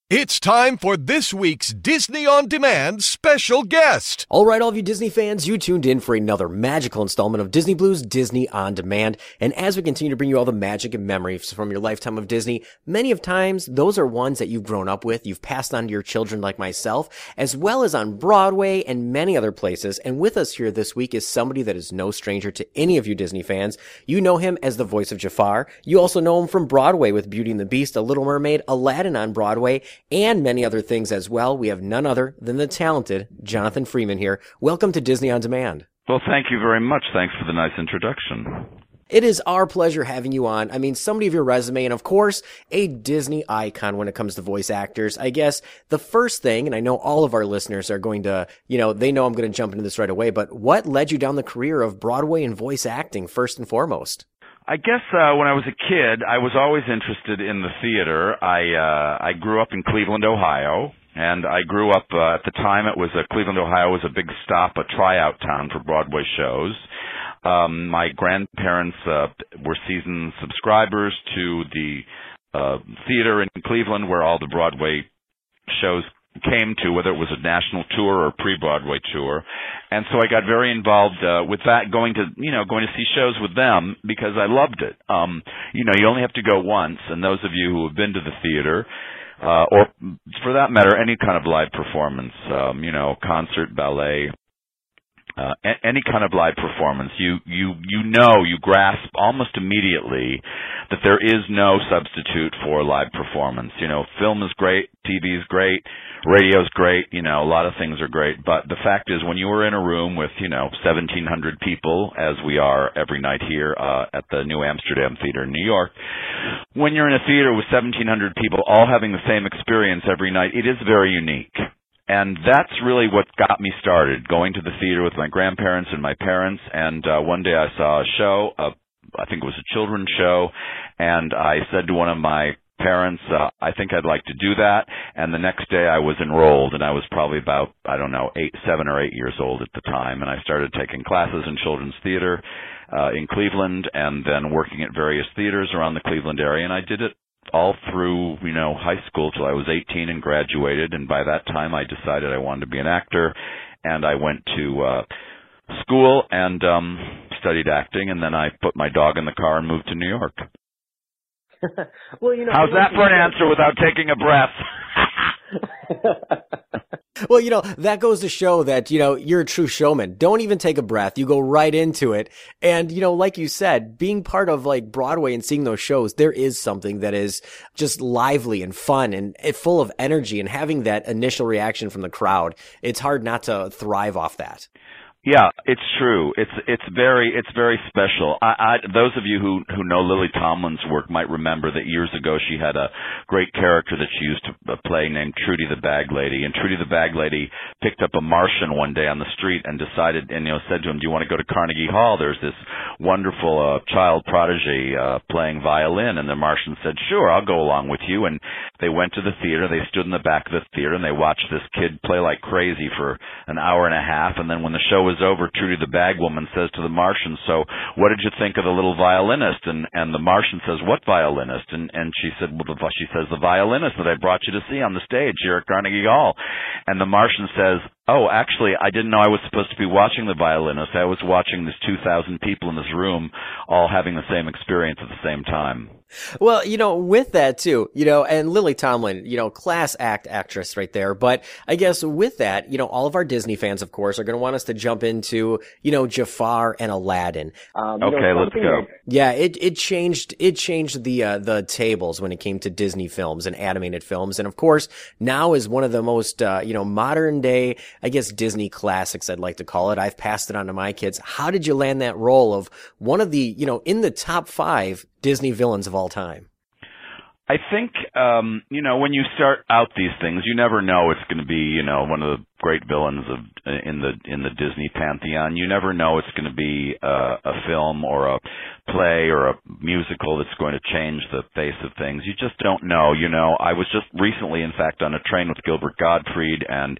It's time for this week's Disney On Demand special guest. All right, all of you Disney fans, you tuned in for another magical installment of Disney Blu's Disney On Demand. And as we continue to bring you all the magic and memories from your lifetime of Disney, many of times those are ones that you've grown up with, you've passed on to your children like myself, as well as on Broadway and many other places. And with us here this week is somebody that is no stranger to any of you Disney fans. You know him as the voice of Jafar. You also know him from Broadway with Beauty and the Beast, A Little Mermaid, Aladdin on Broadway, and many other things as well. We have none other than the talented Jonathan Freeman here. Welcome to Disney On Demand. Well, thank you very much. Thanks for the nice introduction. It is our pleasure having you on. I mean, somebody of your resume, and of course, a Disney icon when it comes to voice actors. I guess the first thing, and I know all of our listeners are going to, you know, they know I'm going to jump into this right away, but what led you down the career of Broadway and voice acting first and foremost? I guess uh, when I was a kid, I was always interested in the theater. I uh, I grew up in Cleveland, Ohio, and I grew up uh, at the time. It was uh, Cleveland, Ohio was a big stop, a tryout town for Broadway shows. Um, my grandparents uh, were season subscribers to the uh, theater in Cleveland, where all the Broadway shows came to, whether it was a national tour or a pre-Broadway tour. And so I got very involved uh, with that, going to you know going to see shows with them because I loved it. Um, you know, you only have to go once, and those of you who have been to the theater. Uh, or for that matter, any kind of live performance, um, you know, concert, ballet, uh, any kind of live performance, you you you know you grasp almost immediately that there is no substitute for live performance. You know, film is great, TV is great, radio is great. You know, a lot of things are great, but the fact is, when you were in a room with you know 1,700 people, as we are every night here uh, at the New Amsterdam Theater in New York, when you're in a theater with 1,700 people all having the same experience every night, it is very unique and that's really what got me started going to the theater with my grandparents and my parents. And uh one day I saw a show uh I think it was a children's show. And I said to one of my parents uh, I think I'd like to do that. And the next day I was enrolled and I was probably about I don't know 8 7 or 8 years old at the time. And I started taking classes in children's theater uh in Cleveland and then working at various theaters around the Cleveland area. And I did it all through you know high school till I was 18 and graduated and by that time I decided I wanted to be an actor and I went to uh school and um studied acting and then I put my dog in the car and moved to New York. well, you know, How's that for an answer without taking a breath? well, you know, that goes to show that, you know, you're a true showman. Don't even take a breath. You go right into it. And, you know, like you said, being part of like Broadway and seeing those shows, there is something that is just lively and fun and full of energy and having that initial reaction from the crowd. It's hard not to thrive off that. Yeah, it's true. It's it's very it's very special. I, I those of you who who know Lily Tomlin's work might remember that years ago she had a great character that she used to play named Trudy the Bag Lady, and Trudy the Bag Lady picked up a Martian one day on the street and decided and you know said to him, "Do you want to go to Carnegie Hall? There's this wonderful uh, child prodigy uh, playing violin." And the Martian said, "Sure, I'll go along with you." And they went to the theater. They stood in the back of the theater and they watched this kid play like crazy for an hour and a half. And then when the show was over, Trudy the bag woman says to the Martian, "So, what did you think of the little violinist?" And and the Martian says, "What violinist?" And and she said, "Well, the, she says the violinist that I brought you to see on the stage here at Carnegie Hall." And the Martian says, "Oh, actually, I didn't know I was supposed to be watching the violinist. I was watching this 2,000 people in this room all having the same experience at the same time." Well, you know, with that too, you know, and Lily Tomlin, you know, class act actress right there. But I guess with that, you know, all of our Disney fans, of course, are going to want us to jump into, you know, Jafar and Aladdin. Um, you know, Okay, let's go. that- yeah, it, it changed, it changed the, uh, the tables when it came to Disney films and animated films. And of course, now is one of the most, uh, you know, modern day, I guess, Disney classics, I'd like to call it. I've passed it on to my kids. How did you land that role of one of the, you know, in the top five Disney villains of all time? I think um, you know when you start out these things, you never know it's going to be you know one of the great villains of in the in the Disney pantheon. You never know it's going to be uh, a film or a play or a musical that's going to change the face of things. You just don't know. You know, I was just recently, in fact, on a train with Gilbert Gottfried and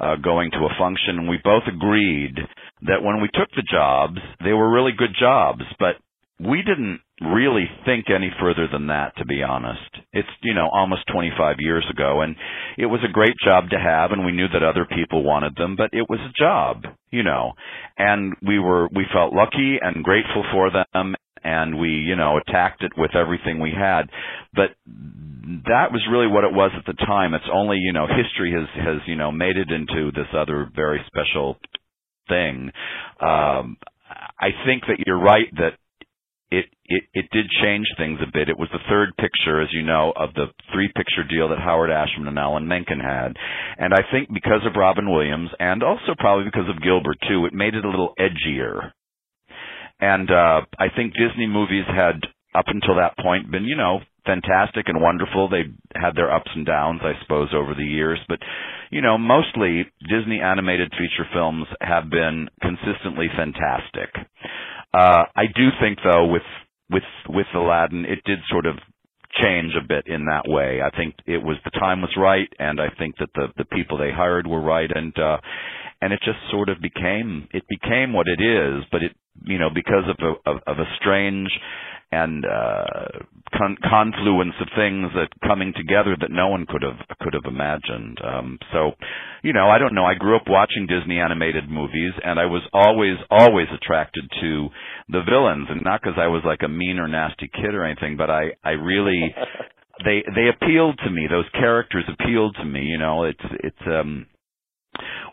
uh, going to a function, and we both agreed that when we took the jobs, they were really good jobs, but we didn't really think any further than that to be honest. It's you know almost 25 years ago and it was a great job to have and we knew that other people wanted them but it was a job you know. And we were we felt lucky and grateful for them and we you know attacked it with everything we had. But that was really what it was at the time. It's only you know history has has you know made it into this other very special thing. Um i think that you're right that it, it it did change things a bit. It was the third picture, as you know, of the three picture deal that Howard Ashman and Alan Menken had. And I think because of Robin Williams and also probably because of Gilbert too, it made it a little edgier. And uh I think Disney movies had up until that point been, you know, fantastic and wonderful. They had their ups and downs, I suppose, over the years, but you know, mostly Disney animated feature films have been consistently fantastic. Uh, I do think though with with with Aladdin, it did sort of change a bit in that way. I think it was the time was right, and I think that the the people they hired were right, and uh, and it just sort of became it became what it is. But it you know because of a of, of a strange and uh, con- confluence of things that coming together that no one could have could have imagined. Um, so, you know, I don't know. I grew up watching Disney animated movies, and I was always always attracted to the villains, and not because I was like a mean or nasty kid or anything, but I I really they they appealed to me. Those characters appealed to me. You know, it's it's um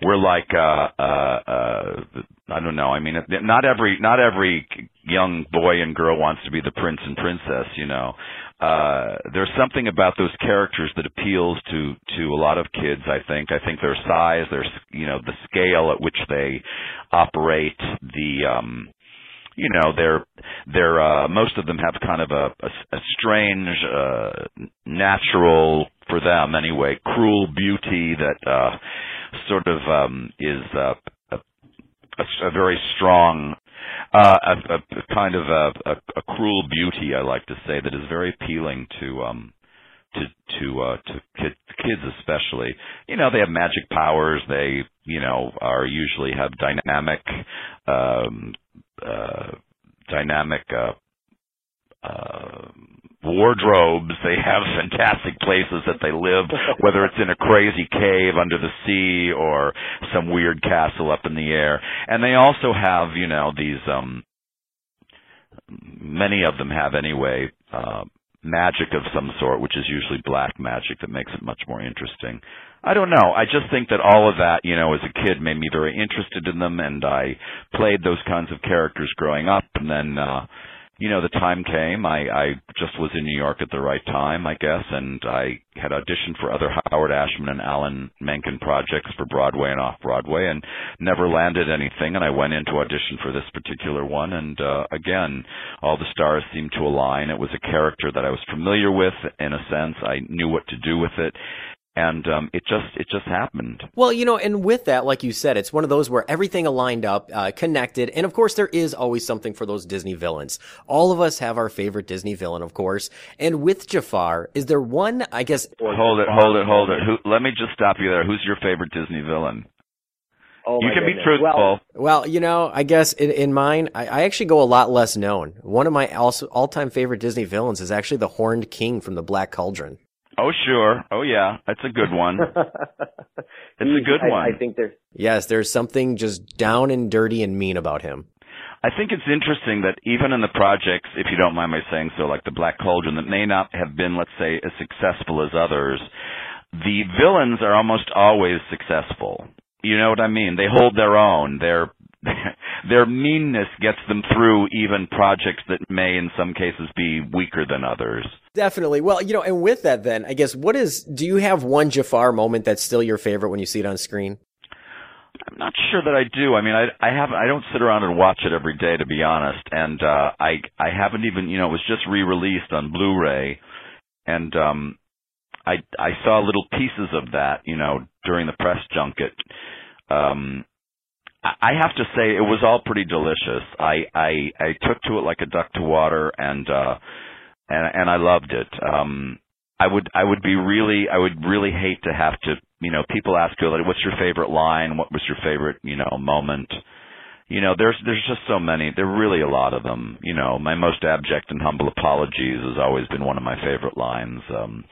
we're like uh uh uh I don't know. I mean, not every not every young boy and girl wants to be the prince and princess, you know. Uh there's something about those characters that appeals to to a lot of kids, I think. I think their size, their you know, the scale at which they operate, the um you know they're they're uh most of them have kind of a a, a strange uh natural for them anyway cruel beauty that uh sort of um, is uh, a, a, a very strong uh, a, a kind of a, a, a cruel beauty, I like to say, that is very appealing to um, to to uh, to kid, kids especially. You know, they have magic powers. They you know are usually have dynamic um, uh, dynamic uh, uh, wardrobes. They have fantastic places that they live, whether it's in a crazy cave under the sea or some weird castle up in the air. And they also have, you know, these um many of them have anyway, uh magic of some sort, which is usually black magic that makes it much more interesting. I don't know. I just think that all of that, you know, as a kid made me very interested in them and I played those kinds of characters growing up and then uh you know, the time came. I, I just was in New York at the right time, I guess, and I had auditioned for other Howard Ashman and Alan Menken projects for Broadway and off Broadway, and never landed anything. And I went in to audition for this particular one, and uh, again, all the stars seemed to align. It was a character that I was familiar with, in a sense. I knew what to do with it, and um, it just it just happened. Well, you know, and with that, like you said, it's one of those where everything aligned up, uh, connected, and of course, there is always something for those Disney villains. All of us have our favorite Disney villain, of course. And with Jafar, is there one? I guess. Hold it, hold it, hold it. Who, let me just stop you there. Who's your favorite Disney villain? Oh you my can be truthful. Well, well, you know, I guess in, in mine, I, I actually go a lot less known. One of my also all-time favorite Disney villains is actually the Horned King from the Black Cauldron. Oh sure. Oh yeah. That's a good one. it's a good one. I think there's yes, there's something just down and dirty and mean about him. I think it's interesting that even in the projects, if you don't mind my saying so, like the Black Cauldron, that may not have been, let's say, as successful as others, the villains are almost always successful. You know what I mean? They hold their own. Their their meanness gets them through even projects that may, in some cases, be weaker than others. Definitely. Well, you know, and with that, then I guess what is? Do you have one Jafar moment that's still your favorite when you see it on screen? I'm not sure that I do. I mean, I I have I don't sit around and watch it every day to be honest, and uh I I haven't even you know it was just re-released on Blu-ray, and um I I saw little pieces of that you know during the press junket. Um, I have to say it was all pretty delicious. I I I took to it like a duck to water, and uh and and I loved it. Um I would I would be really I would really hate to have to you know people ask you like what's your favorite line? What was your favorite you know moment? You know there's there's just so many. There are really a lot of them. You know my most abject and humble apologies has always been one of my favorite lines. Um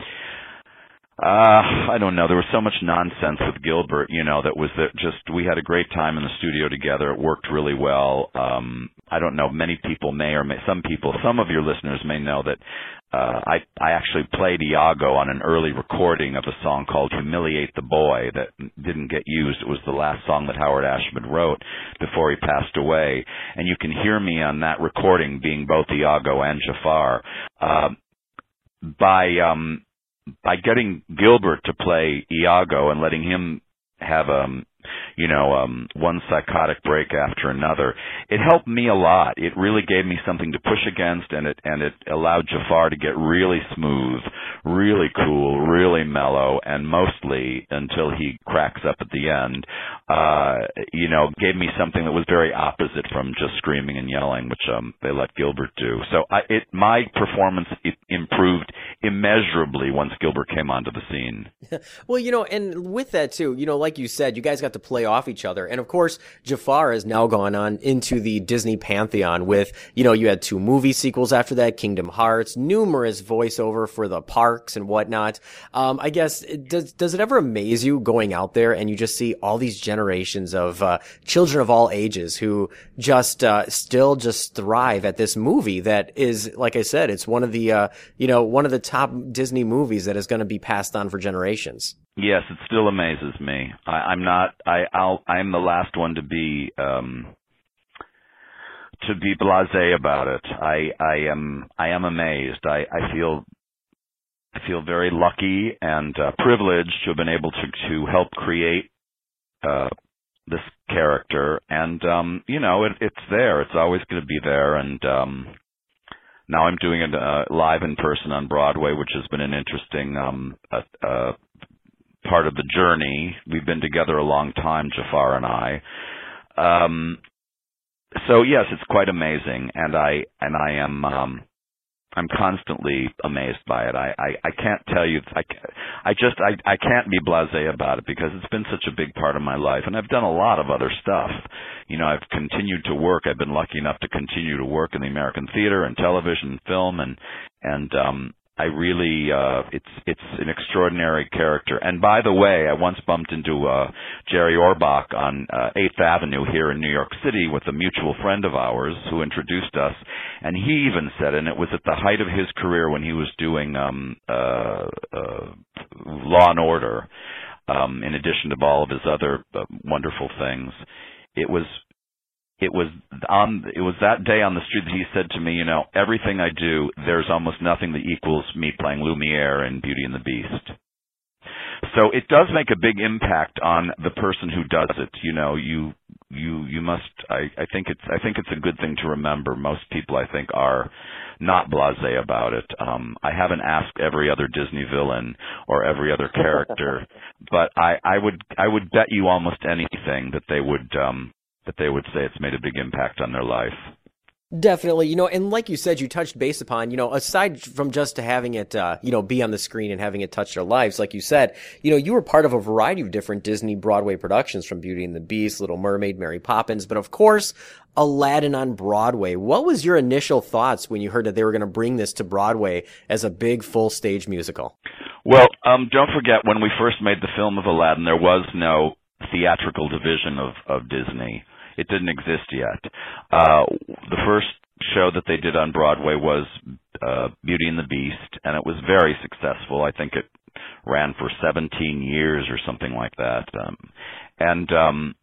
uh, I don't know. There was so much nonsense with Gilbert, you know, that was that just we had a great time in the studio together. It worked really well. Um, I don't know. Many people may or may some people, some of your listeners may know that uh, I I actually played Iago on an early recording of a song called "Humiliate the Boy" that didn't get used. It was the last song that Howard Ashman wrote before he passed away, and you can hear me on that recording being both Iago and Jafar. Uh, by um by getting Gilbert to play Iago and letting him have um you know um one psychotic break after another. It helped me a lot. It really gave me something to push against and it and it allowed Jafar to get really smooth really cool really mellow and mostly until he cracks up at the end uh you know gave me something that was very opposite from just screaming and yelling which um they let Gilbert do. So I it my performance it improved immeasurably once Gilbert came onto the scene. Well, you know, and with that too, you know, like you said, you guys got to play off each other. And of course, Jafar has now gone on into the Disney pantheon with, you know, you had two movie sequels after that, Kingdom Hearts, numerous voiceover for the parks and whatnot. Um, I guess, does, does it ever amaze you going out there and you just see all these generations of, uh, children of all ages who just, uh, still just thrive at this movie that is, like I said, it's one of the, uh, you know, one of the top Disney movies that is going to be passed on for generations. Yes, it still amazes me. I, I'm not. I, I'll. I'm the last one to be um, to be blasé about it. I, I am. I am amazed. I, I feel. I feel very lucky and uh, privileged to have been able to to help create uh, this character. And um, you know, it, it's there. It's always going to be there. And um, now I'm doing it uh, live in person on Broadway, which has been an interesting um, uh, uh, part of the journey. We've been together a long time, Jafar and I. Um, so yes, it's quite amazing, and I and I am um, I'm constantly amazed by it. I, I, I can't tell you. I, I just I, I can't be blasé about it because it's been such a big part of my life, and I've done a lot of other stuff. You know, I've continued to work. I've been lucky enough to continue to work in the American theater and television, and film, and and um, I really uh it's it's an extraordinary character. And by the way, I once bumped into uh Jerry Orbach on uh, 8th Avenue here in New York City with a mutual friend of ours who introduced us and he even said and it was at the height of his career when he was doing um uh uh Law and Order um in addition to all of his other uh, wonderful things. It was it was on it was that day on the street that he said to me, you know, everything I do, there's almost nothing that equals me playing Lumiere in Beauty and the Beast. So it does make a big impact on the person who does it. You know, you you you must I, I think it's I think it's a good thing to remember. Most people I think are not blasé about it. Um I haven't asked every other Disney villain or every other character, but I I would I would bet you almost anything that they would um that they would say it's made a big impact on their life. Definitely, you know, and like you said, you touched base upon, you know, aside from just having it, uh, you know, be on the screen and having it touch their lives, like you said, you know, you were part of a variety of different Disney Broadway productions from Beauty and the Beast, Little Mermaid, Mary Poppins, but of course, Aladdin on Broadway. What was your initial thoughts when you heard that they were going to bring this to Broadway as a big full stage musical? Well, um, don't forget when we first made the film of Aladdin, there was no theatrical division of, of Disney. It didn't exist yet. Uh, the first show that they did on Broadway was uh, Beauty and the Beast, and it was very successful. I think it ran for 17 years or something like that. Um, and um,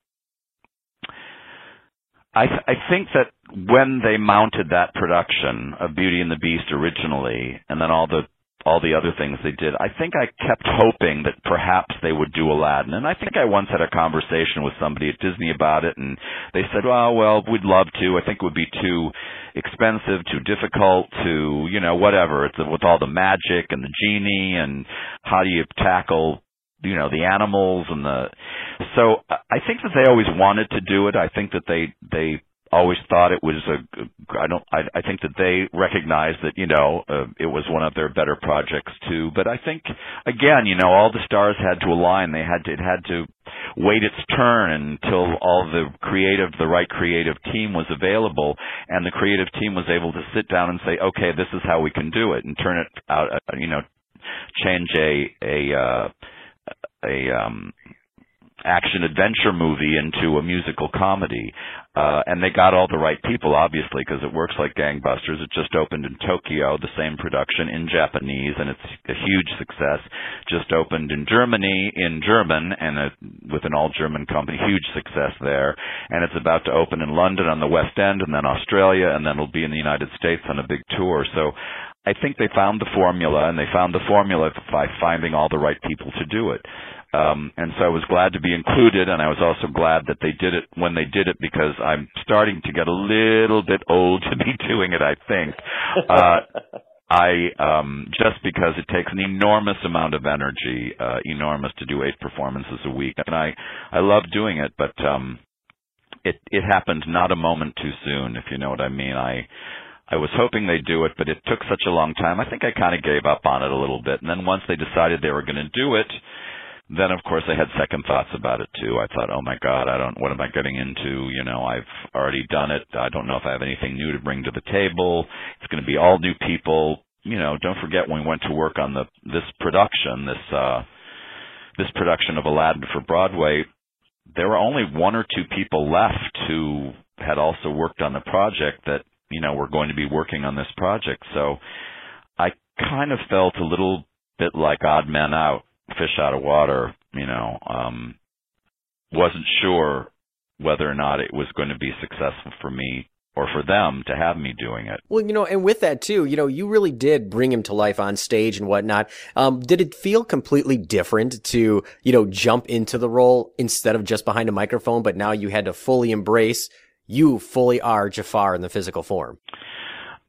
I, th- I think that when they mounted that production of Beauty and the Beast originally, and then all the all the other things they did, I think I kept hoping that perhaps they would do Aladdin. And I think I once had a conversation with somebody at Disney about it, and they said, "Well, well, we'd love to. I think it would be too expensive, too difficult, to you know whatever. It's with all the magic and the genie, and how do you tackle you know the animals and the so I think that they always wanted to do it. I think that they they always thought it was a I don't I, I think that they recognized that you know uh, it was one of their better projects too. But I think again, you know, all the stars had to align. They had to it had to wait its turn until all the creative the right creative team was available and the creative team was able to sit down and say, okay, this is how we can do it and turn it out. Uh, you know, change a a uh, a um action adventure movie into a musical comedy. Uh, and they got all the right people, obviously, because it works like gangbusters. It just opened in Tokyo, the same production in Japanese, and it's a huge success. Just opened in Germany in German, and a, with an all-German company, huge success there. And it's about to open in London on the West End, and then Australia, and then it'll be in the United States on a big tour. So I think they found the formula, and they found the formula by finding all the right people to do it. Um, and so I was glad to be included, and I was also glad that they did it when they did it because I'm starting to get a little bit old to be doing it. I think. Uh, I um just because it takes an enormous amount of energy, uh enormous to do eight performances a week. And I I love doing it, but um it it happened not a moment too soon, if you know what I mean. I I was hoping they'd do it, but it took such a long time. I think I kind of gave up on it a little bit. And then once they decided they were going to do it, then of course I had second thoughts about it too. I thought, oh my God, I don't, what am I getting into? You know, I've already done it. I don't know if I have anything new to bring to the table. It's going to be all new people. You know, don't forget when we went to work on the, this production, this, uh, this production of Aladdin for Broadway, there were only one or two people left who had also worked on the project that, you know, were going to be working on this project. So I kind of felt a little bit like odd men out fish out of water, you know, um, wasn't sure whether or not it was going to be successful for me or for them to have me doing it. Well, you know, and with that too, you know, you really did bring him to life on stage and whatnot. Um, did it feel completely different to, you know, jump into the role instead of just behind a microphone, but now you had to fully embrace you fully are Jafar in the physical form?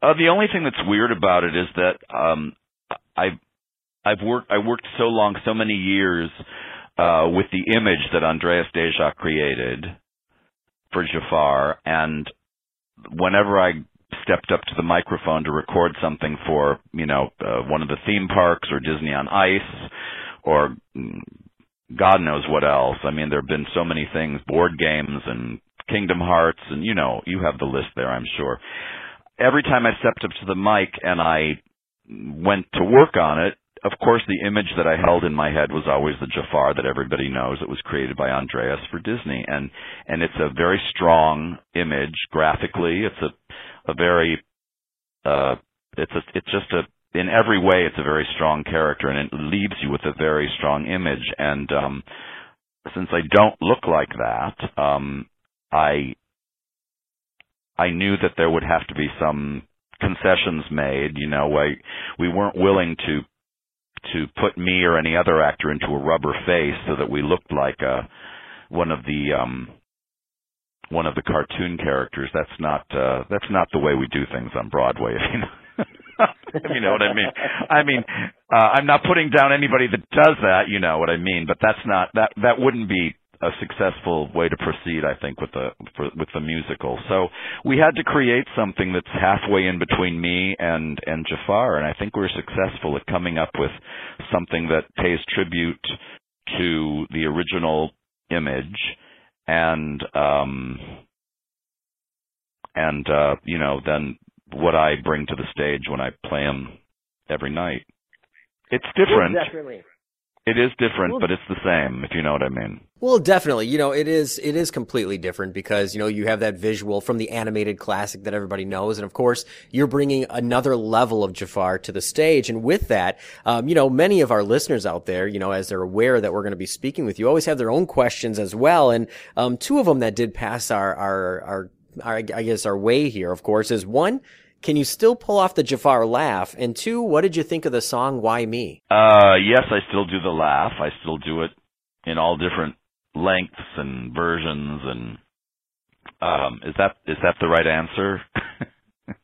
Uh, the only thing that's weird about it is that um, I I've worked I worked so long, so many years uh, with the image that Andreas Deja created for Jafar, and whenever I stepped up to the microphone to record something for you know uh, one of the theme parks or Disney on Ice or mm, God knows what else. I mean, there have been so many things, board games and Kingdom Hearts, and you know, you have the list there, I'm sure. Every time I stepped up to the mic and I went to work on it, of course, the image that I held in my head was always the Jafar that everybody knows. It was created by Andreas for Disney, and and it's a very strong image graphically. It's a a very uh, it's a it's just a in every way it's a very strong character, and it leaves you with a very strong image. And um, since I don't look like that, um, I I knew that there would have to be some concessions made. You know, I, we weren't willing to to put me or any other actor into a rubber face so that we looked like uh one of the um one of the cartoon characters. That's not uh that's not the way we do things on Broadway, if you know. you know what I mean. I mean, uh, I'm not putting down anybody that does that. You know what I mean. But that's not that that wouldn't be a successful way to proceed. I think with the for, with the musical. So we had to create something that's halfway in between me and and Jafar, and I think we're successful at coming up with something that pays tribute to the original image and um and uh you know then what I bring to the stage when I play him every night. It's different. Definitely. It is different, but it's the same, if you know what I mean. Well, definitely. You know, it is it is completely different because you know you have that visual from the animated classic that everybody knows, and of course you're bringing another level of Jafar to the stage. And with that, um, you know, many of our listeners out there, you know, as they're aware that we're going to be speaking with you, always have their own questions as well. And um, two of them that did pass our our our, our I guess our way here, of course, is one. Can you still pull off the Jafar laugh? And two, what did you think of the song "Why Me"? Uh, yes, I still do the laugh. I still do it in all different lengths and versions. And um, is that is that the right answer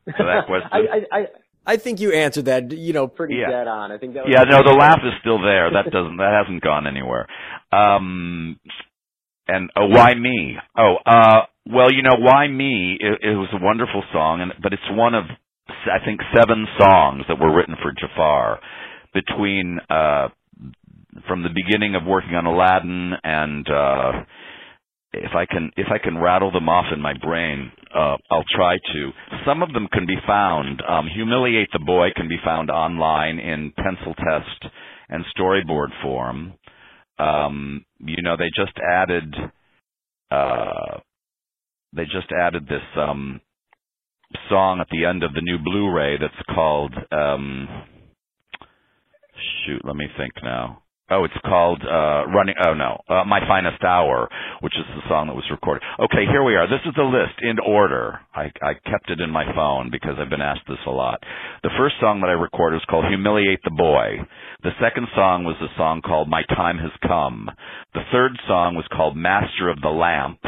to that question? I, I, I, I think you answered that, you know, pretty Yeah. dead on. I think that was yeah, no, the laugh is still there. That doesn't that hasn't gone anywhere. Um, and oh, why me? Oh, uh, well, you know, why me? It, it was a wonderful song, and but it's one of I think seven songs that were written for Jafar between uh from the beginning of working on Aladdin and uh if I can if I can rattle them off in my brain, uh, I'll try to. Some of them can be found. Um, Humiliate the Boy can be found online in pencil test and storyboard form. Um, you know, they just added uh, they just added this um, song at the end of the new Blu-ray that's called um, shoot. Let me think now. Oh, it's called uh running oh no, uh, My Finest Hour, which is the song that was recorded. Okay, here we are. This is the list in order. I I kept it in my phone because I've been asked this a lot. The first song that I recorded was called Humiliate the Boy. The second song was a song called My Time Has Come. The third song was called Master of the Lamp.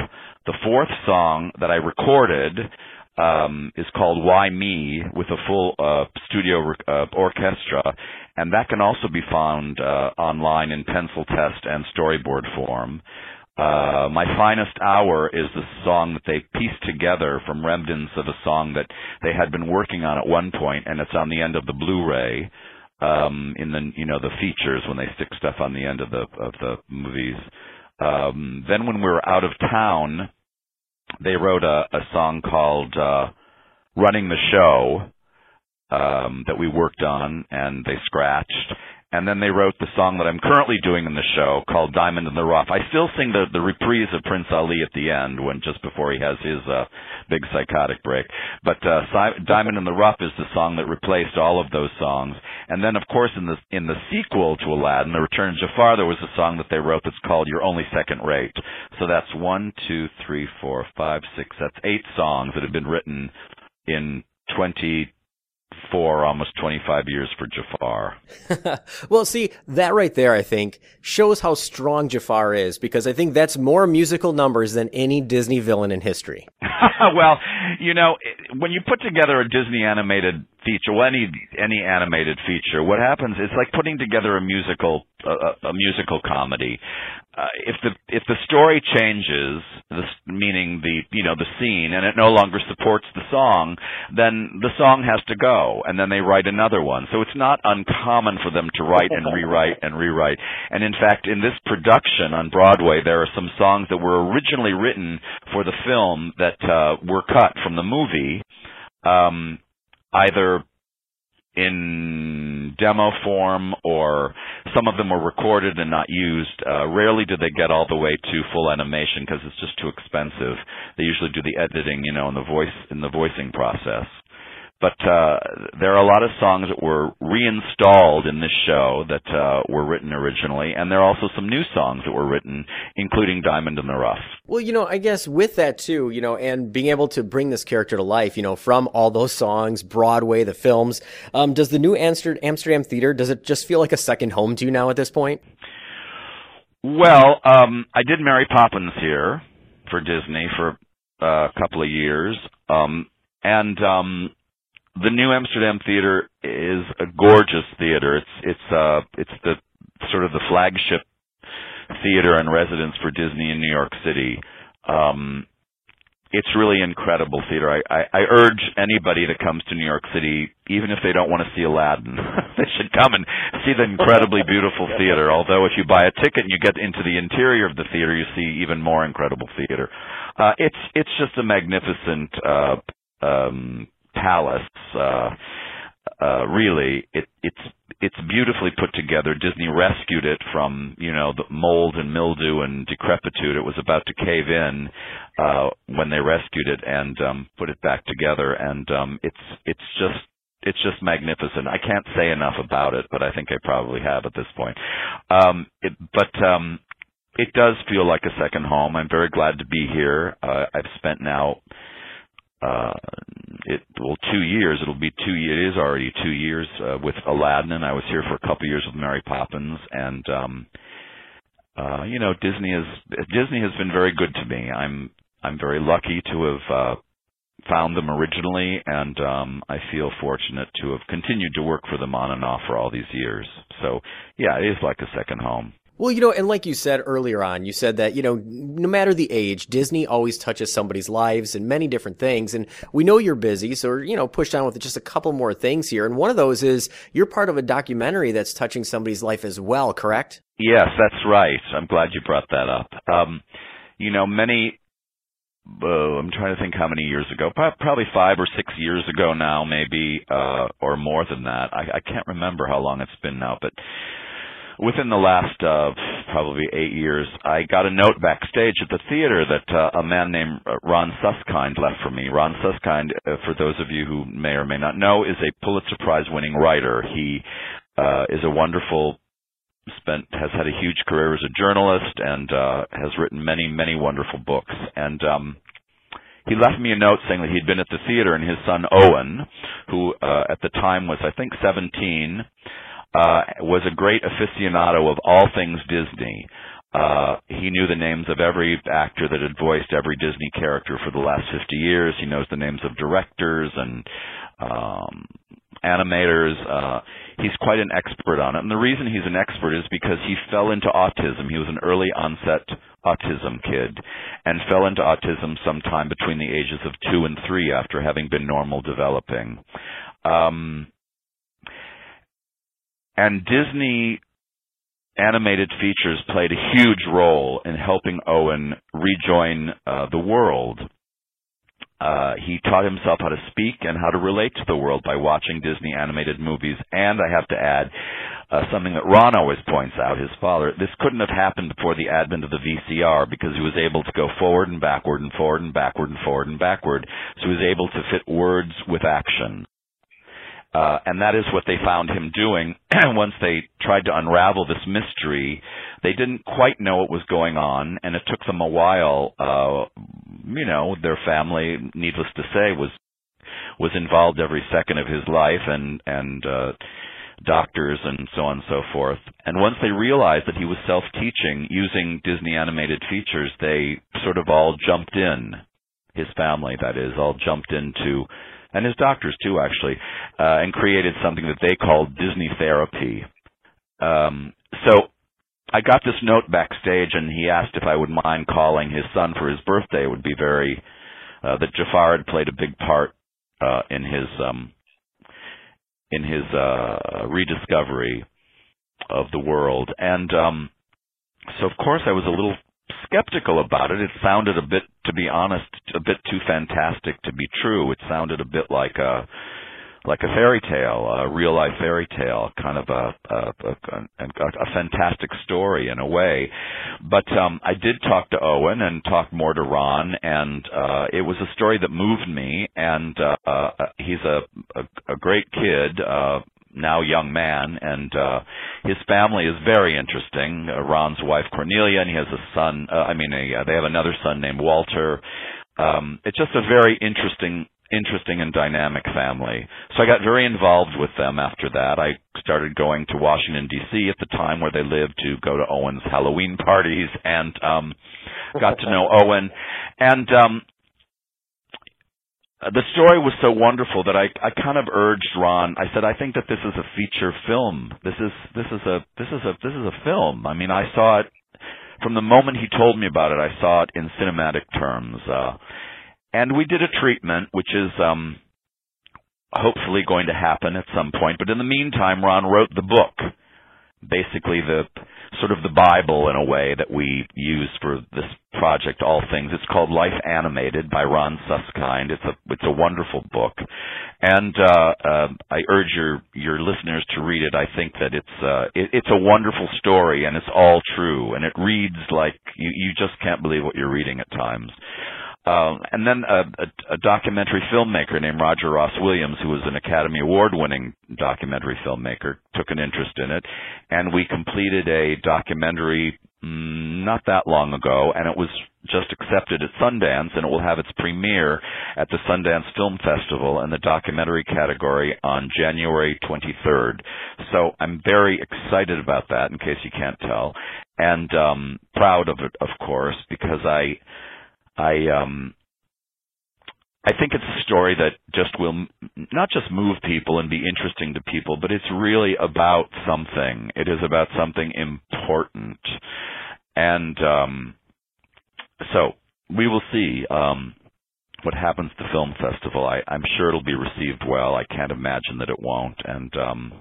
The fourth song that I recorded um, is called Why Me with a full uh, studio uh, orchestra, and that can also be found uh, online in pencil test and storyboard form. Uh, My Finest Hour is the song that they pieced together from remnants of a song that they had been working on at one point, and it's on the end of the Blu-ray um, in the you know the features when they stick stuff on the end of the of the movies. Um, then when we were out of town, they wrote a, a song called uh, "Running the Show" um, that we worked on, and they scratched. And then they wrote the song that I'm currently doing in the show called "Diamond in the Rough." I still sing the the reprise of Prince Ali at the end when just before he has his uh, big psychotic break. But uh, si- "Diamond in the Rough" is the song that replaced all of those songs. And then, of course, in the in the sequel to Aladdin, The Return of Jafar, there was a song that they wrote that's called "You're Only Second Rate." So that's one, two, three, four, five, six. That's eight songs that have been written in 20 for almost 25 years for Jafar. well, see, that right there, I think, shows how strong Jafar is because I think that's more musical numbers than any Disney villain in history. well, you know, when you put together a Disney animated feature, well, any any animated feature, what happens? It's like putting together a musical a, a musical comedy. Uh, if the if the story changes, this, meaning the you know the scene, and it no longer supports the song, then the song has to go, and then they write another one. So it's not uncommon for them to write and rewrite and rewrite. And in fact, in this production on Broadway, there are some songs that were originally written for the film that uh, were cut from the movie. Um, either in demo form or some of them were recorded and not used. Uh, rarely do they get all the way to full animation because it's just too expensive. They usually do the editing, you know, in the voice in the voicing process. But uh, there are a lot of songs that were reinstalled in this show that uh, were written originally, and there are also some new songs that were written, including "Diamond in the Rough." Well, you know, I guess with that too, you know, and being able to bring this character to life, you know, from all those songs, Broadway, the films, um, does the new Amsterdam Theater does it just feel like a second home to you now at this point? Well, um, I did Mary Poppins here for Disney for a couple of years, um, and um, the New Amsterdam Theater is a gorgeous theater. It's it's uh it's the sort of the flagship theater and residence for Disney in New York City. Um it's really incredible theater. I, I, I urge anybody that comes to New York City, even if they don't want to see Aladdin, they should come and see the incredibly beautiful theater. Although if you buy a ticket and you get into the interior of the theater, you see even more incredible theater. Uh, it's it's just a magnificent uh, um, palace. Uh, uh, really, it, it's it's beautifully put together. Disney rescued it from you know the mold and mildew and decrepitude. It was about to cave in uh, when they rescued it and um, put it back together. And um, it's it's just it's just magnificent. I can't say enough about it, but I think I probably have at this point. Um, it, but um, it does feel like a second home. I'm very glad to be here. Uh, I've spent now uh, it well two years. It'll be two. It is already two years uh, with Aladdin, and I was here for a couple years with Mary Poppins, and um, uh, you know Disney is Disney has been very good to me. I'm I'm very lucky to have uh, found them originally, and um, I feel fortunate to have continued to work for them on and off for all these years. So yeah, it is like a second home. Well, you know, and like you said earlier on, you said that, you know, no matter the age, Disney always touches somebody's lives and many different things. And we know you're busy, so, you know, push on with just a couple more things here. And one of those is you're part of a documentary that's touching somebody's life as well, correct? Yes, that's right. I'm glad you brought that up. Um, you know, many, uh, I'm trying to think how many years ago, probably five or six years ago now, maybe, uh, or more than that. I, I can't remember how long it's been now, but within the last uh, probably eight years, I got a note backstage at the theater that uh, a man named uh, Ron Suskind left for me. Ron Suskind, uh, for those of you who may or may not know, is a Pulitzer Prize winning writer. He uh, is a wonderful spent has had a huge career as a journalist and uh has written many many wonderful books and um he left me a note saying that he'd been at the theater and his son Owen who uh at the time was I think 17 uh, was a great aficionado of all things Disney. Uh, he knew the names of every actor that had voiced every Disney character for the last 50 years. He knows the names of directors and um, animators. Uh, he's quite an expert on it. And the reason he's an expert is because he fell into autism. He was an early onset autism kid and fell into autism sometime between the ages of two and three after having been normal developing. Um, and Disney animated features played a huge role in helping Owen rejoin uh, the world. Uh, he taught himself how to speak and how to relate to the world by watching Disney animated movies. And I have to add uh, something that Ron always points out, his father. This couldn't have happened before the advent of the VCR because he was able to go forward and backward and forward and backward and forward and backward. So he was able to fit words with action. Uh, and that is what they found him doing once they tried to unravel this mystery. They didn't quite know what was going on, and it took them a while. Uh, you know, their family, needless to say, was was involved every second of his life and and uh doctors and so on and so forth. And once they realized that he was self-teaching using Disney animated features, they sort of all jumped in. His family, that is, all jumped into, and his doctors too, actually, uh, and created something that they called Disney therapy. Um, so I got this note backstage, and he asked if I would mind calling his son for his birthday. It would be very uh, that Jafar had played a big part uh, in his um, in his uh, rediscovery of the world, and um, so of course I was a little skeptical about it. It sounded a bit, to be honest, a bit too fantastic to be true. It sounded a bit like a like a fairy tale, a real life fairy tale, kind of a a, a, a, fantastic story in a way. But um, I did talk to Owen and talk more to Ron, and uh, it was a story that moved me. And uh, uh, he's a, a a great kid. Uh, now young man and uh his family is very interesting uh, Ron's wife Cornelia and he has a son uh, I mean a, uh, they have another son named Walter um it's just a very interesting interesting and dynamic family. So I got very involved with them after that. I started going to Washington DC at the time where they lived to go to Owen's Halloween parties and um got to know Owen and um the story was so wonderful that I I kind of urged Ron. I said I think that this is a feature film. This is this is a this is a this is a film. I mean, I saw it from the moment he told me about it. I saw it in cinematic terms. Uh and we did a treatment which is um hopefully going to happen at some point. But in the meantime, Ron wrote the book. Basically the sort of the Bible in a way that we use for this project, All Things. It's called Life Animated by Ron Suskind. It's a it's a wonderful book, and uh, uh, I urge your your listeners to read it. I think that it's uh, it, it's a wonderful story, and it's all true, and it reads like you you just can't believe what you're reading at times. Um, and then a, a, a documentary filmmaker named Roger Ross Williams, who was an Academy Award-winning documentary filmmaker, took an interest in it, and we completed a documentary mm, not that long ago, and it was just accepted at Sundance, and it will have its premiere at the Sundance Film Festival in the documentary category on January 23rd. So I'm very excited about that, in case you can't tell, and um, proud of it, of course, because I I um I think it's a story that just will not just move people and be interesting to people, but it's really about something. It is about something important. And um so we will see um what happens to film festival. I, I'm sure it'll be received well. I can't imagine that it won't. And um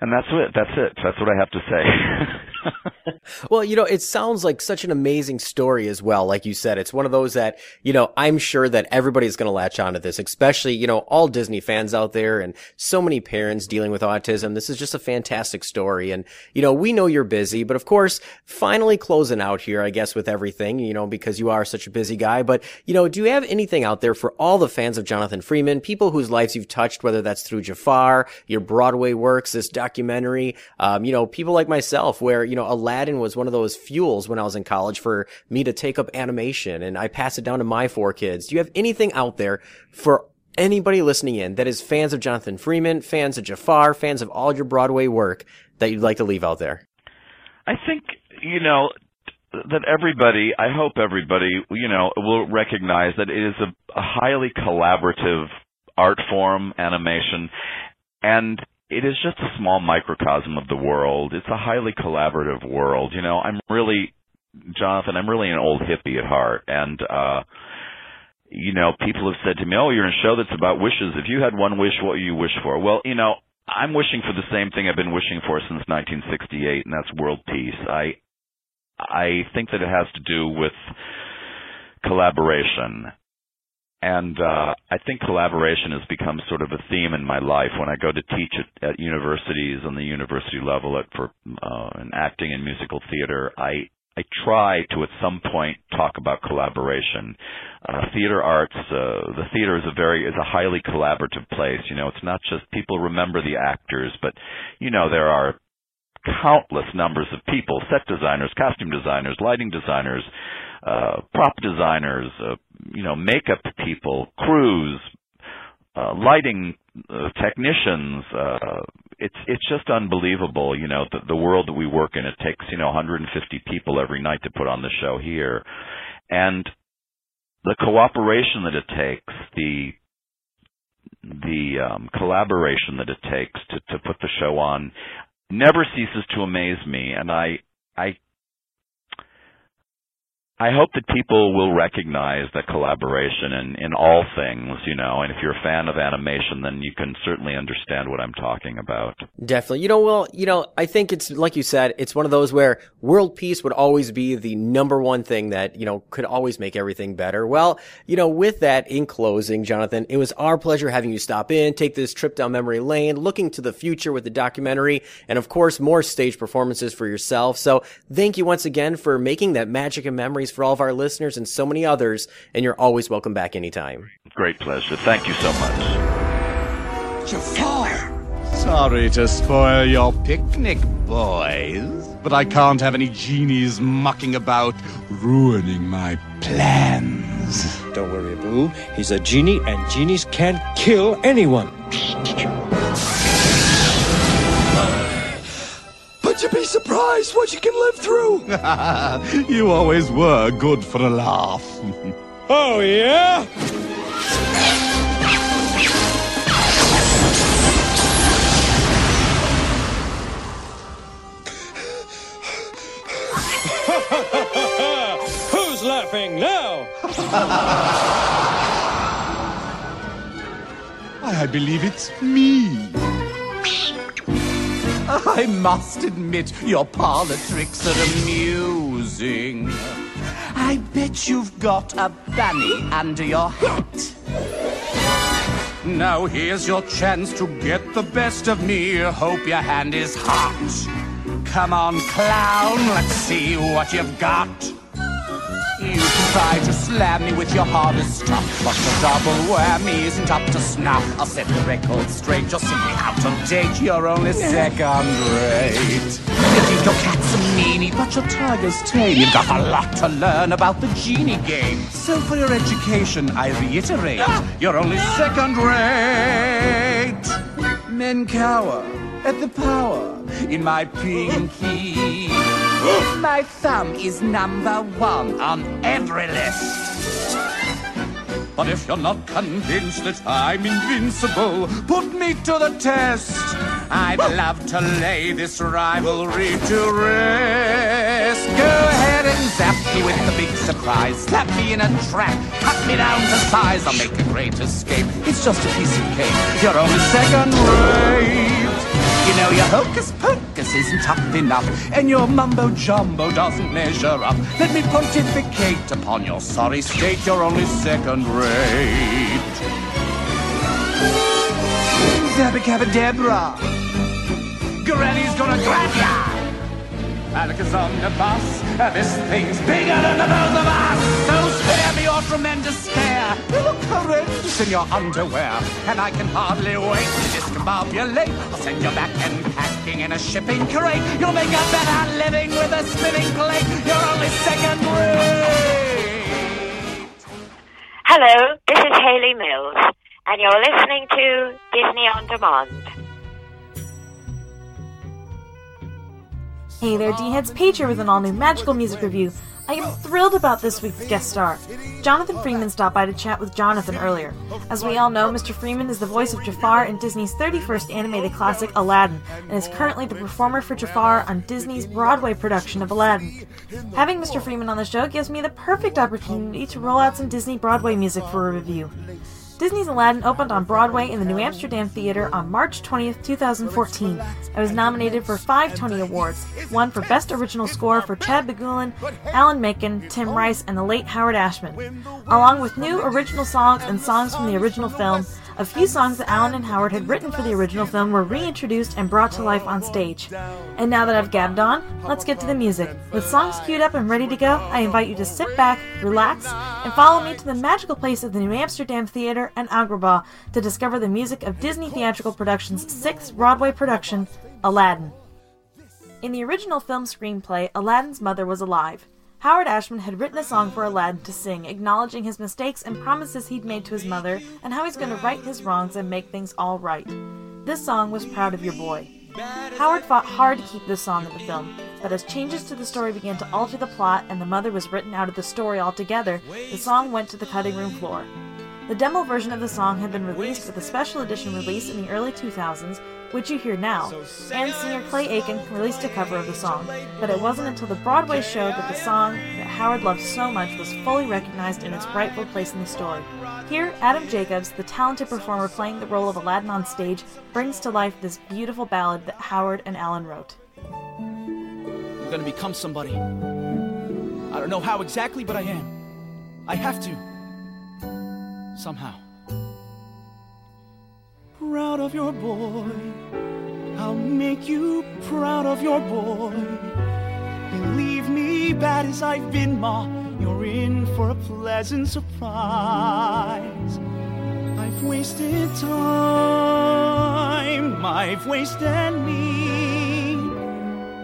and that's it. That's it. That's what I have to say. well, you know, it sounds like such an amazing story as well. Like you said, it's one of those that, you know, I'm sure that everybody's going to latch onto this, especially, you know, all Disney fans out there and so many parents dealing with autism. This is just a fantastic story. And, you know, we know you're busy, but of course, finally closing out here, I guess, with everything, you know, because you are such a busy guy. But, you know, do you have anything out there for all the fans of Jonathan Freeman, people whose lives you've touched, whether that's through Jafar, your Broadway works, this documentary, um, you know, people like myself where, you know, Aladdin was one of those fuels when I was in college for me to take up animation and I pass it down to my four kids. Do you have anything out there for anybody listening in that is fans of Jonathan Freeman, fans of Jafar, fans of all your Broadway work that you'd like to leave out there? I think, you know, that everybody, I hope everybody, you know, will recognize that it is a, a highly collaborative art form, animation, and it is just a small microcosm of the world. It's a highly collaborative world. You know, I'm really Jonathan, I'm really an old hippie at heart and uh you know, people have said to me, "Oh, you're in a show that's about wishes. If you had one wish, what would you wish for?" Well, you know, I'm wishing for the same thing I've been wishing for since 1968, and that's world peace. I I think that it has to do with collaboration and uh, I think collaboration has become sort of a theme in my life. When I go to teach at, at universities on the university level at, for uh, in acting and musical theater, I I try to at some point talk about collaboration. Uh, theater arts, uh, the theater is a very is a highly collaborative place. You know, it's not just people remember the actors, but you know there are countless numbers of people, set designers, costume designers, lighting designers, uh, prop designers, uh, you know, makeup people, crews, uh, lighting uh, technicians. Uh, it's it's just unbelievable, you know, the, the world that we work in. It takes you know 150 people every night to put on the show here, and the cooperation that it takes, the the um, collaboration that it takes to to put the show on, never ceases to amaze me, and I I I hope that people will recognize that collaboration in, in all things, you know, and if you're a fan of animation, then you can certainly understand what I'm talking about. Definitely. You know, well, you know, I think it's, like you said, it's one of those where world peace would always be the number one thing that, you know, could always make everything better. Well, you know, with that, in closing, Jonathan, it was our pleasure having you stop in, take this trip down memory lane, looking to the future with the documentary, and of course, more stage performances for yourself. So thank you once again for making that magic and memories for all of our listeners and so many others, and you're always welcome back anytime. Great pleasure. Thank you so much. Jafar! Sorry to spoil your picnic, boys, but I can't have any genies mucking about, ruining my plans. Don't worry, Boo. He's a genie, and genies can't kill anyone. But you'd be surprised what you can live through. you always were good for a laugh. oh, yeah? Who's laughing now? I believe it's me. I must admit, your parlor tricks are amusing. I bet you've got a bunny under your hat. Now here's your chance to get the best of me. Hope your hand is hot. Come on, clown, let's see what you've got. You can try to slam me with your hardest stuff, but the double whammy isn't up to snuff. I'll set the record straight, you're simply out of date. You're only second rate. You think your cat's a meanie, but your tiger's tame. You've got a lot to learn about the genie game. So for your education, I reiterate, ah! you're only second rate. Men cower at the power in my pinky. My thumb is number one on every list. But if you're not convinced that I'm invincible, put me to the test. I'd love to lay this rivalry to rest. Go ahead and zap me with the big surprise. Slap me in a trap, cut me down to size. I'll make a great escape. It's just a piece of cake. You're only second rate. You know your hocus pocus isn't tough enough, and your mumbo jumbo doesn't measure up. Let me pontificate upon your sorry state. You're only second rate. Zabba Granny's gonna grab ya. Alakazam the bus. This thing's bigger than the both of us. So spare me your tremendous scare. You look horrendous in your underwear, and I can hardly wait to discombobulate. I'll send you back and packing in a shipping crate. You'll make a better living with a spinning plate. You're only second rate. Hello, this is Hayley Mills, and you're listening to Disney On Demand. Hey there, D-Heads, Paige here with an all-new magical music review. I am thrilled about this week's guest star. Jonathan Freeman stopped by to chat with Jonathan earlier. As we all know, Mr. Freeman is the voice of Jafar in Disney's 31st animated classic Aladdin, and is currently the performer for Jafar on Disney's Broadway production of Aladdin. Having Mr. Freeman on the show gives me the perfect opportunity to roll out some Disney Broadway music for a review. Disney's Aladdin opened on Broadway in the New Amsterdam Theater on March 20th, 2014. It was nominated for five Tony Awards, one for Best Original Score for Chad Beguelin, Alan Menken, Tim Rice, and the late Howard Ashman. Along with new original songs and songs from the original film, a few songs that Alan and Howard had written for the original film were reintroduced and brought to life on stage. And now that I've gabbed on, let's get to the music. With songs queued up and ready to go, I invite you to sit back, relax, and follow me to the magical place of the New Amsterdam Theater and Agrabah to discover the music of Disney Theatrical Productions' sixth Broadway production, Aladdin. In the original film screenplay, Aladdin's mother was alive. Howard Ashman had written a song for Aladdin to sing, acknowledging his mistakes and promises he'd made to his mother, and how he's going to right his wrongs and make things all right. This song was Proud of Your Boy. Howard fought hard to keep this song in the film, but as changes to the story began to alter the plot and the mother was written out of the story altogether, the song went to the cutting room floor. The demo version of the song had been released with a special edition release in the early 2000s, which you hear now, and singer Clay Aiken released a cover of the song. But it wasn't until the Broadway show that the song that Howard loved so much was fully recognized in its rightful place in the story. Here, Adam Jacobs, the talented performer playing the role of Aladdin on stage, brings to life this beautiful ballad that Howard and Alan wrote. I'm gonna become somebody. I don't know how exactly, but I am. I have to. Somehow. Of your boy. I'll make you proud of your boy. Believe me, bad as I've been, Ma, you're in for a pleasant surprise. I've wasted time, I've wasted me.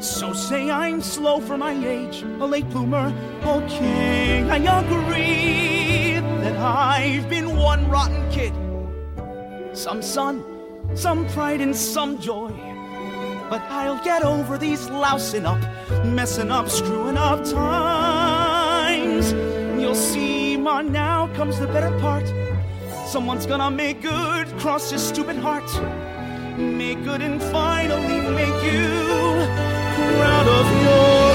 So say I'm slow for my age, a late bloomer. Okay, I agree that I've been one rotten kid. Some sun, some pride, and some joy. But I'll get over these lousing up, messing up, screwing up times. You'll see, Ma, now comes the better part. Someone's gonna make good, cross his stupid heart. Make good and finally make you proud of your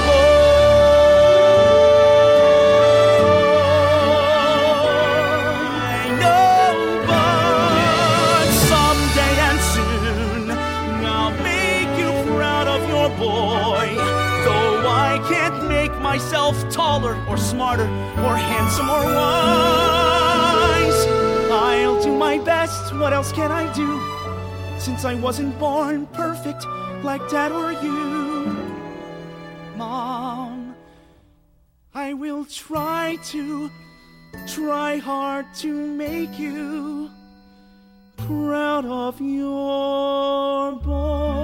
myself taller or smarter or handsome or wise, I'll do my best. What else can I do? Since I wasn't born perfect like dad or you, mom, I will try to, try hard to make you proud of your boy.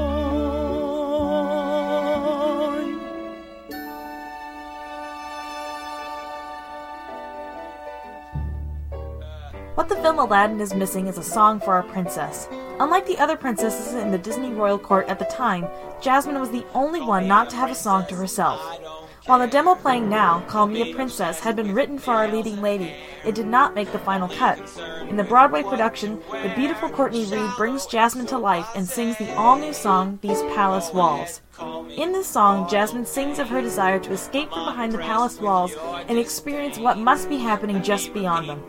What the film Aladdin is missing is a song for our princess. Unlike the other princesses in the Disney royal court at the time, Jasmine was the only one not to have a song to herself. While the demo playing now, Call Me a Princess, had been written for Our Leading Lady, it did not make the final cut. In the Broadway production, the beautiful Courtney Reed brings Jasmine to life and sings the all new song, These Palace Walls. In this song, Jasmine sings of her desire to escape from behind the palace walls and experience what must be happening just beyond them.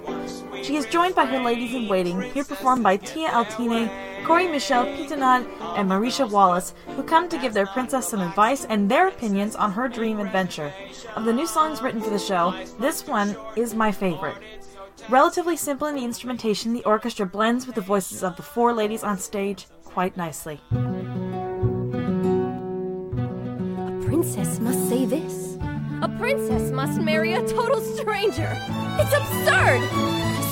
She is joined by her ladies in waiting, here performed by Tia Altinay, Khori Michelle Petinaud, and Marisha Wallace, who come to give their princess some advice and their opinions on her dream adventure. Of the new songs written for the show, this one is my favorite. Relatively simple in the instrumentation, the orchestra blends with the voices of the four ladies on stage quite nicely. Princess must say this. A princess must marry a total stranger. It's absurd!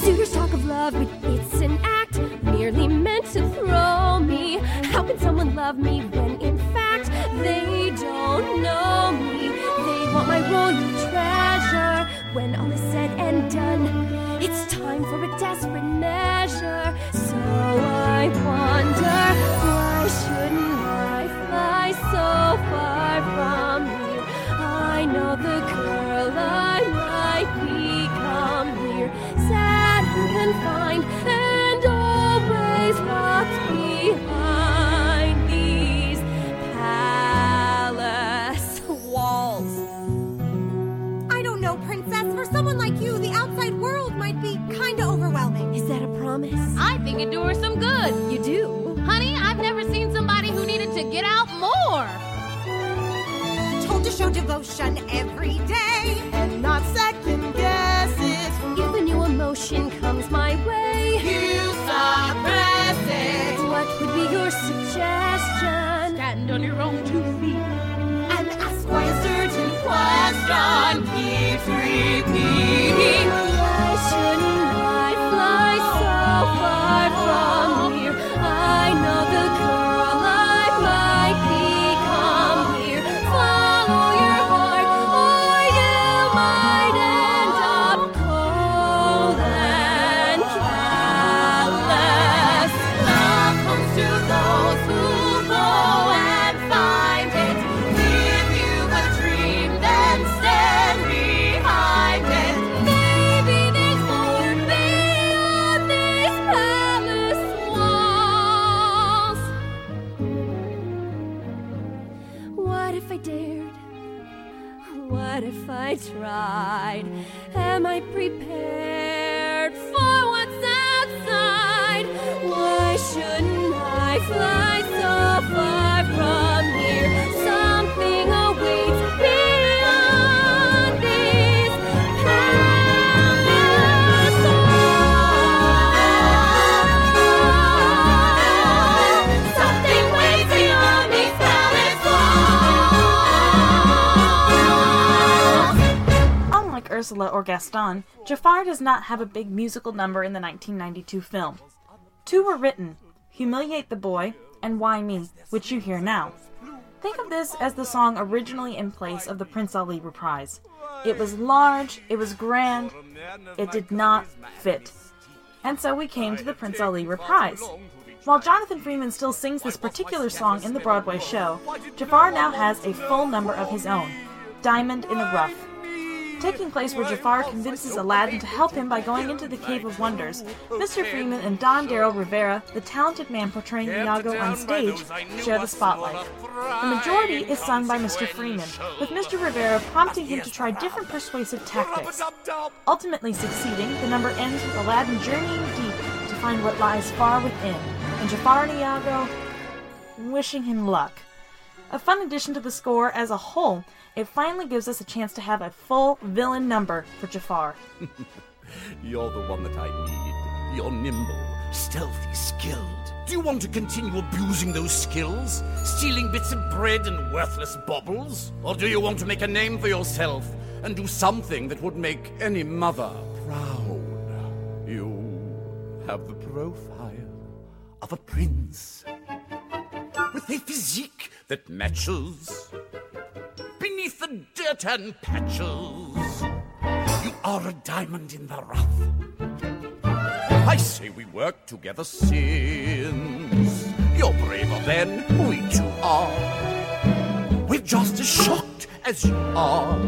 Suitors talk of love, but it's an act merely meant to throw me. How can someone love me when in fact they don't know me? They want my royal treasure. When all is said and done, it's time for a desperate measure. So I wonder why shouldn't I fly so far? I know the girl I might become here, sad and confined, and always locked behind these palace walls. I don't know, Princess. For someone like you, the outside world might be kinda overwhelming. Is that a promise? I think it'd do her some good. You do? Honey, I've never seen somebody who needed to get out more. To show devotion every day and not second guess it. If a new emotion comes my way, You suppress it. what would be your suggestion? Stand on your own two feet. And ask why a certain question keeps repeating. Ursula or Gaston, Jafar does not have a big musical number in the 1992 film. Two were written Humiliate the Boy and Why Me, which you hear now. Think of this as the song originally in place of the Prince Ali reprise. It was large, it was grand, it did not fit. And so we came to the Prince Ali reprise. While Jonathan Freeman still sings this particular song in the Broadway show, Jafar now has a full number of his own Diamond in the Rough. Taking place where Jafar convinces Aladdin to help him by going into the Cave of Wonders, Mr. Freeman and Don Darryl Rivera, the talented man portraying Iago on stage, share the spotlight. The majority is sung by Mr. Freeman, with Mr. Rivera prompting him to try different persuasive tactics. Ultimately succeeding, the number ends with Aladdin journeying deep to find what lies far within, and Jafar and Iago wishing him luck. A fun addition to the score as a whole, it finally gives us a chance to have a full villain number for Jafar. You're the one that I need. You're nimble, stealthy, skilled. Do you want to continue abusing those skills? Stealing bits of bread and worthless baubles? Or do you want to make a name for yourself and do something that would make any mother proud? You have the profile of a prince with a physique that matches beneath the dirt and patches. You are a diamond in the rough. I say we work together since you're braver than we two are. We're just as shocked as you are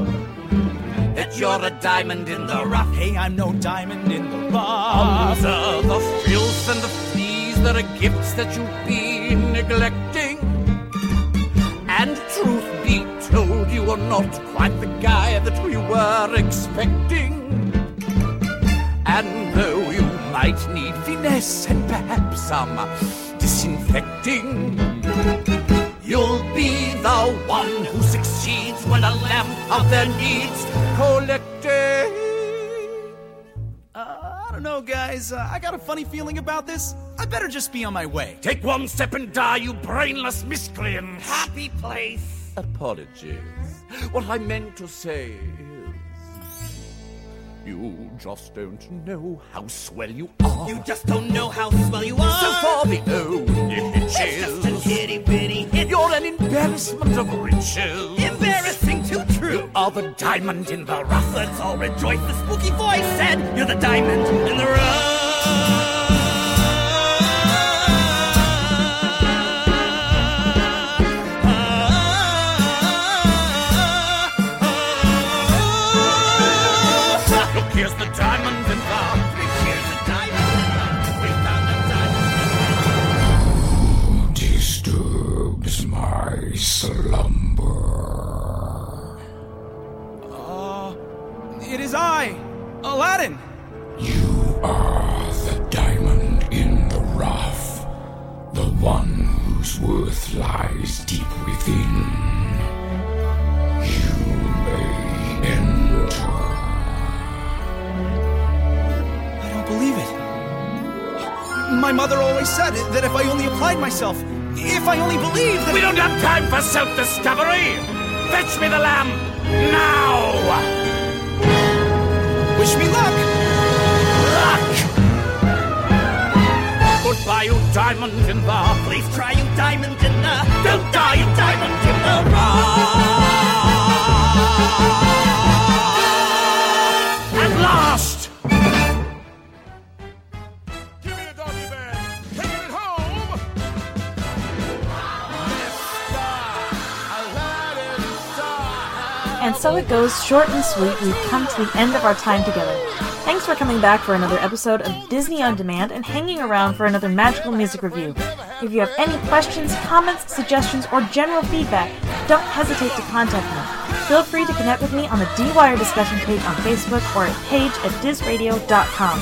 that you're a diamond in the rough. Hey, I'm no diamond in the rough. Under the filth and the fleas, there are gifts that you've been neglecting. And truth be told, you are not quite the guy that we were expecting. And though you might need finesse and perhaps some disinfecting, you'll be the one who succeeds when a lamp of their needs collecting. Uh, I don't know, guys. Uh, I got a funny feeling about this. I better just be on my way. Take one step and die, you brainless miscreant. Happy place. Apologies. What I meant to say is. You just don't know how swell you are. You just don't know how swell you are. So for the only hitches. It's just a itty bitty hit. You're an embarrassment of riches. Embarrassing too true. You are the diamond in the rough. Let's all rejoice. The spooky voice said, You're the diamond in the rough. Lies deep within. You may enter. I don't believe it. My mother always said that if I only applied myself, if I only believed that. We don't have time for self discovery! Fetch me the lamb! Now! Wish me luck! Luck! Goodbye, you diamond in the. Please try you diamond in the. Don't die, you diamond in the rough! At last! Give me the doggy bag! Taking it home! And so it goes, short and sweet, we've come to the end of our time together. Thanks for coming back for another episode of Disney On Demand and hanging around for another magical music review. If you have any questions, comments, suggestions, or general feedback, don't hesitate to contact me. Feel free to connect with me on the D-Wire discussion paige on Facebook or at page at dizradio.com.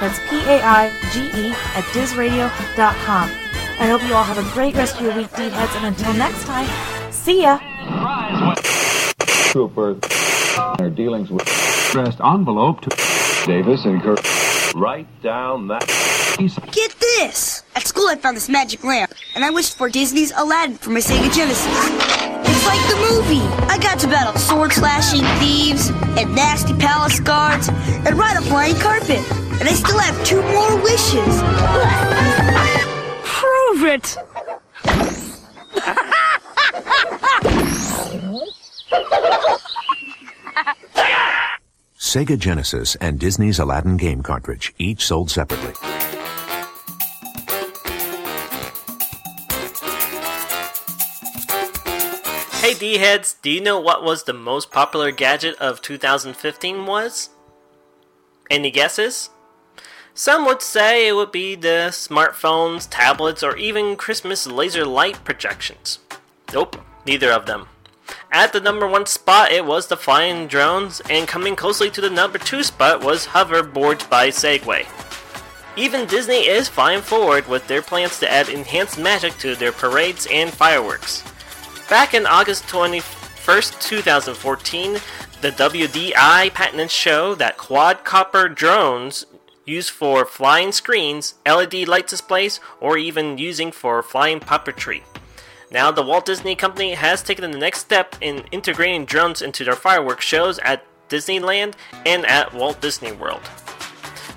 That's P-A-I-G-E at dizradio.com. I hope you all have a great rest of your week, D-heads, and until next time, see ya! Trooper their dealings with addressed envelope to Davis and Kirk. Write down that. Get this! At school I found this magic lamp, and I wished for Disney's Aladdin for my Sega Genesis. It's like the movie! I got to battle sword-slashing thieves, and nasty palace guards, and ride a flying carpet. And I still have two more wishes. Prove it! Sega Genesis and Disney's Aladdin game cartridge, each sold separately. Hey D heads, do you know what was the most popular gadget of 2015 was? Any guesses? Some would say it would be the smartphones, tablets, or even Christmas laser light projections. Nope, neither of them. At the number one spot, it was the flying drones, and coming closely to the number two spot was hoverboards by Segway. Even Disney is flying forward with their plans to add enhanced magic to their parades and fireworks. Back in August 21st, 2014, the WDI patents show that quadcopter drones used for flying screens, LED light displays, or even using for flying puppetry. Now, the Walt Disney Company has taken the next step in integrating drones into their fireworks shows at Disneyland and at Walt Disney World.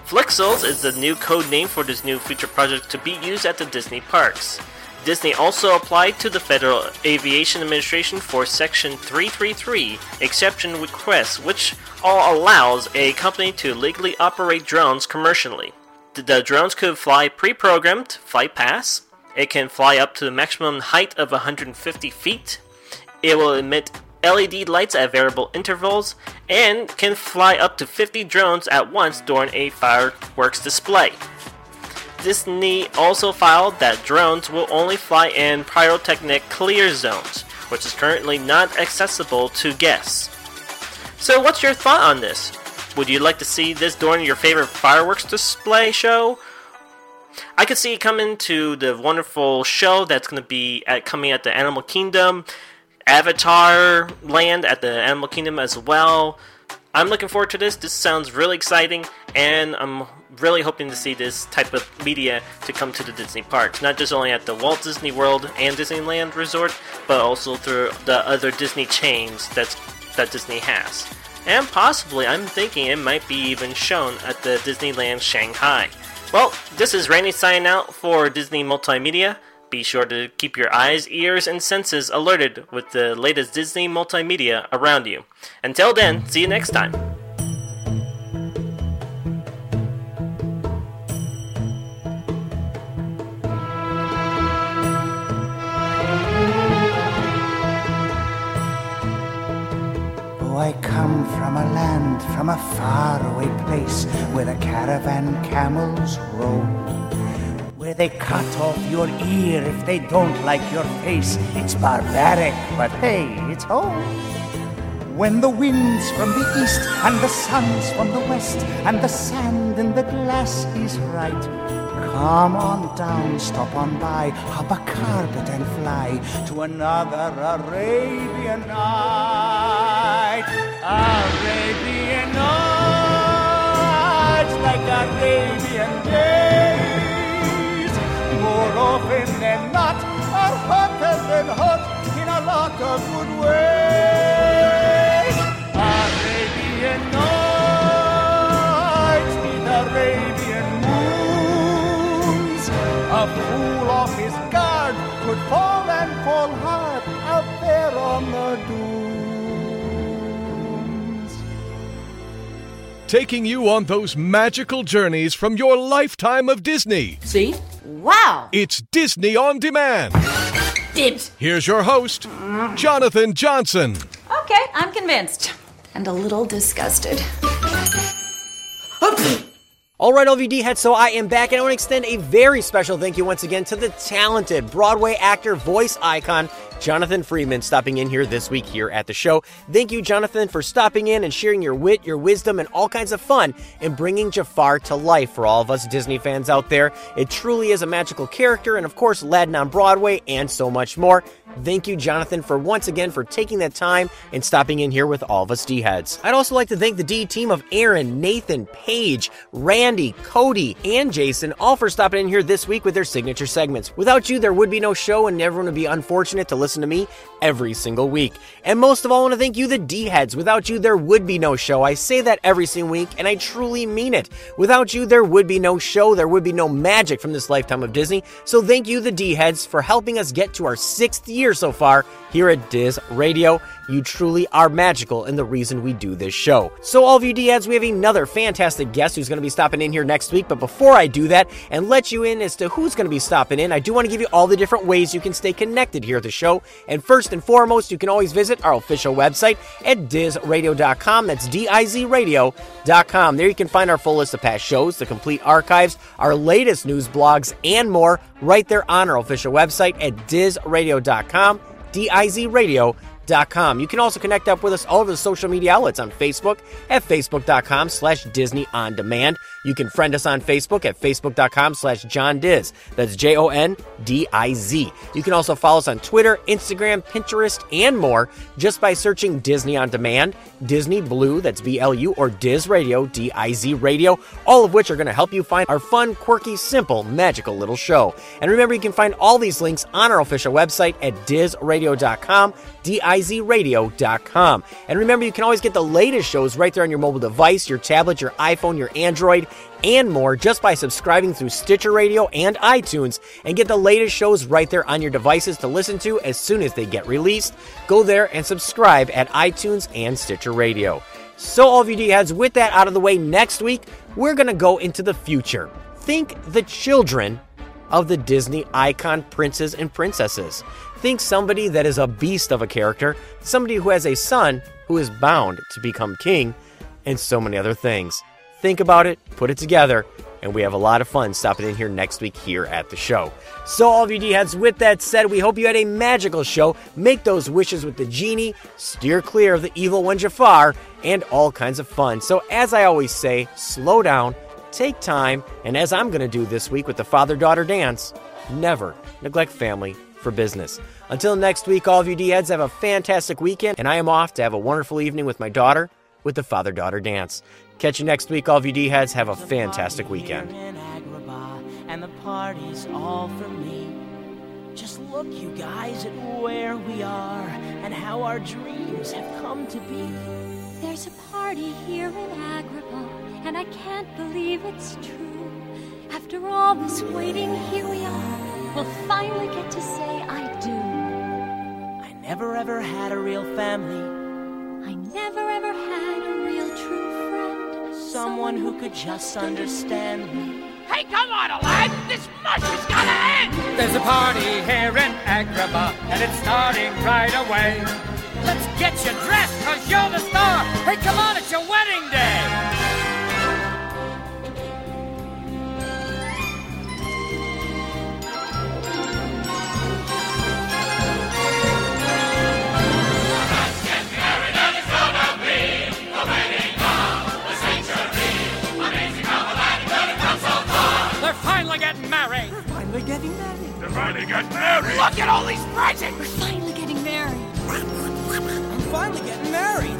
Flixels is the new code name for this new future project to be used at the Disney parks. Disney also applied to the Federal Aviation Administration for Section 333 exception requests, which all allows a company to legally operate drones commercially. The- drones could fly pre-programmed flight paths. It can fly up to the maximum height of 150 feet. It will emit LED lights at variable intervals and can fly up to 50 drones at once during a fireworks display. Disney also filed that drones will only fly in pyrotechnic clear zones, which is currently not accessible to guests. So, what's your thought on this? Would you like to see this during your favorite fireworks display show? I could see it coming to the wonderful show that's going to be at coming at the Animal Kingdom, Avatar Land at the Animal Kingdom as well. I'm looking forward to this. This sounds really exciting, and I'm really hoping to see this type of media to come to the Disney parks. Not just only at the Walt Disney World and Disneyland Resort, but also through the other Disney chains that's, that Disney has. And possibly, I'm thinking it might be even shown at the Disneyland Shanghai. Well, this is Randy signing out for Disney Multimedia. Be sure to keep your eyes, ears, and senses alerted with the latest Disney multimedia around you. Until then, see you next time. I come from a land, from a faraway place where the caravan camels roam. Where they cut off your ear if they don't like your face. It's barbaric, but hey, it's home. When the wind's from the east and the sun's from the west and the sand in the glass is right. Come on down, stop on by, hop a carpet and fly to another Arabian night. Arabian nights like Arabian days. More often than not, are hotter than hot in a lot of good ways. Fall and fall hard out there on the dunes. Taking you on those magical journeys from your lifetime of Disney. See? Wow! It's Disney on Demand. Dibs. Here's your host, Jonathan Johnson. Okay, I'm convinced. And a little disgusted. All right, LVD heads, so I am back, and I want to extend a very special thank you once again to the talented Broadway actor, voice icon, Jonathan Freeman, stopping in here this week here at the show. Thank you, Jonathan, for stopping in and sharing your wit, your wisdom, and all kinds of fun and bringing Jafar to life for all of us Disney fans out there. It truly is a magical character, and of course, Aladdin on Broadway, and so much more. Thank you, Jonathan, for once again for taking that time and stopping in here with all of us D heads. I'd also like to thank the D team of Aaron, Nathan, Paige, Randy, Cody, and Jason, all for stopping in here this week with their signature segments. Without you, there would be no show, and everyone would be unfortunate to listen to me every single week. And most of all, I want to thank you, the D heads. Without you, there would be no show. I say that every single week, and I truly mean it. Without you, there would be no show, there would be no magic from this lifetime of Disney. So thank you, the D heads, for helping us get to our sixth year so far here at Diz Radio. You truly are magical and the reason we do this show. So, all of you D-heads, we have another fantastic guest who's going to be stopping in here next week. But before I do that and let you in as to who's going to be stopping in, I do want to give you all the different ways you can stay connected here at the show. And first and foremost, you can always visit our official website at dizradio.com. That's D-I-Z radio.com. There you can find our full list of past shows, the complete archives, our latest news blogs, and more right there on our official website at dizradio.com. D-I-Z-radio.com. You can also connect up with us all over the social media outlets on Facebook at facebook.com slash Disney On Demand. You can friend us on Facebook at facebook.com slash Jon Diz. That's J-O-N-D-I-Z. You can also follow us on Twitter, Instagram, Pinterest, and more just by searching Disney On Demand, Disney Blu, that's B-L-U, or Diz Radio, D-I-Z Radio, all of which are going to help you find our fun, quirky, simple, magical little show. And remember, you can find all these links on our official website at dizradio.com, D-I-Z-radio.com. And remember, you can always get the latest shows right there on your mobile device, your tablet, your iPhone, your Android, and more just by subscribing through Stitcher Radio and iTunes and get the latest shows right there on your devices to listen to as soon as they get released. Go there and subscribe at iTunes and Stitcher Radio. So, all of you D-heads, with that out of the way, next week we're going to go into the future. Think the children of the Disney icon princes and princesses. Think somebody that is a beast of a character, somebody who has a son who is bound to become king, and so many other things. Think about it, put it together, and we have a lot of fun stopping in here next week here at the show. So, all of you D-heads, with that said, we hope you had a magical show. Make those wishes with the genie, steer clear of the evil one Jafar, and all kinds of fun. So, as I always say, slow down, take time, and as I'm going to do this week with the father daughter dance, never neglect family for business. Until next week, all of you D-heads have a fantastic weekend, and I am off to have a wonderful evening with my daughter with the father daughter dance. Catch you next week, all of you D-heads. Have a fantastic weekend. and the party's all for me. Just look, you guys, at where we are and how our dreams have come to be. There's a party here in Agrabah, and I can't believe it's true. After all this waiting, here we are. We'll finally get to say I do. I never ever had a real family, I never ever had a real true friend. Someone who could just understand me. Hey, come on, Aladdin! This mush has gotta end! There's a party here in Agrabah, and it's starting right away. Let's get you dressed, cause you're the star. Hey, come on, it's your wedding day. Finally getting married. We're Finally getting married. They're finally getting married! Look at all these presents! We're finally getting married. I'm finally getting married.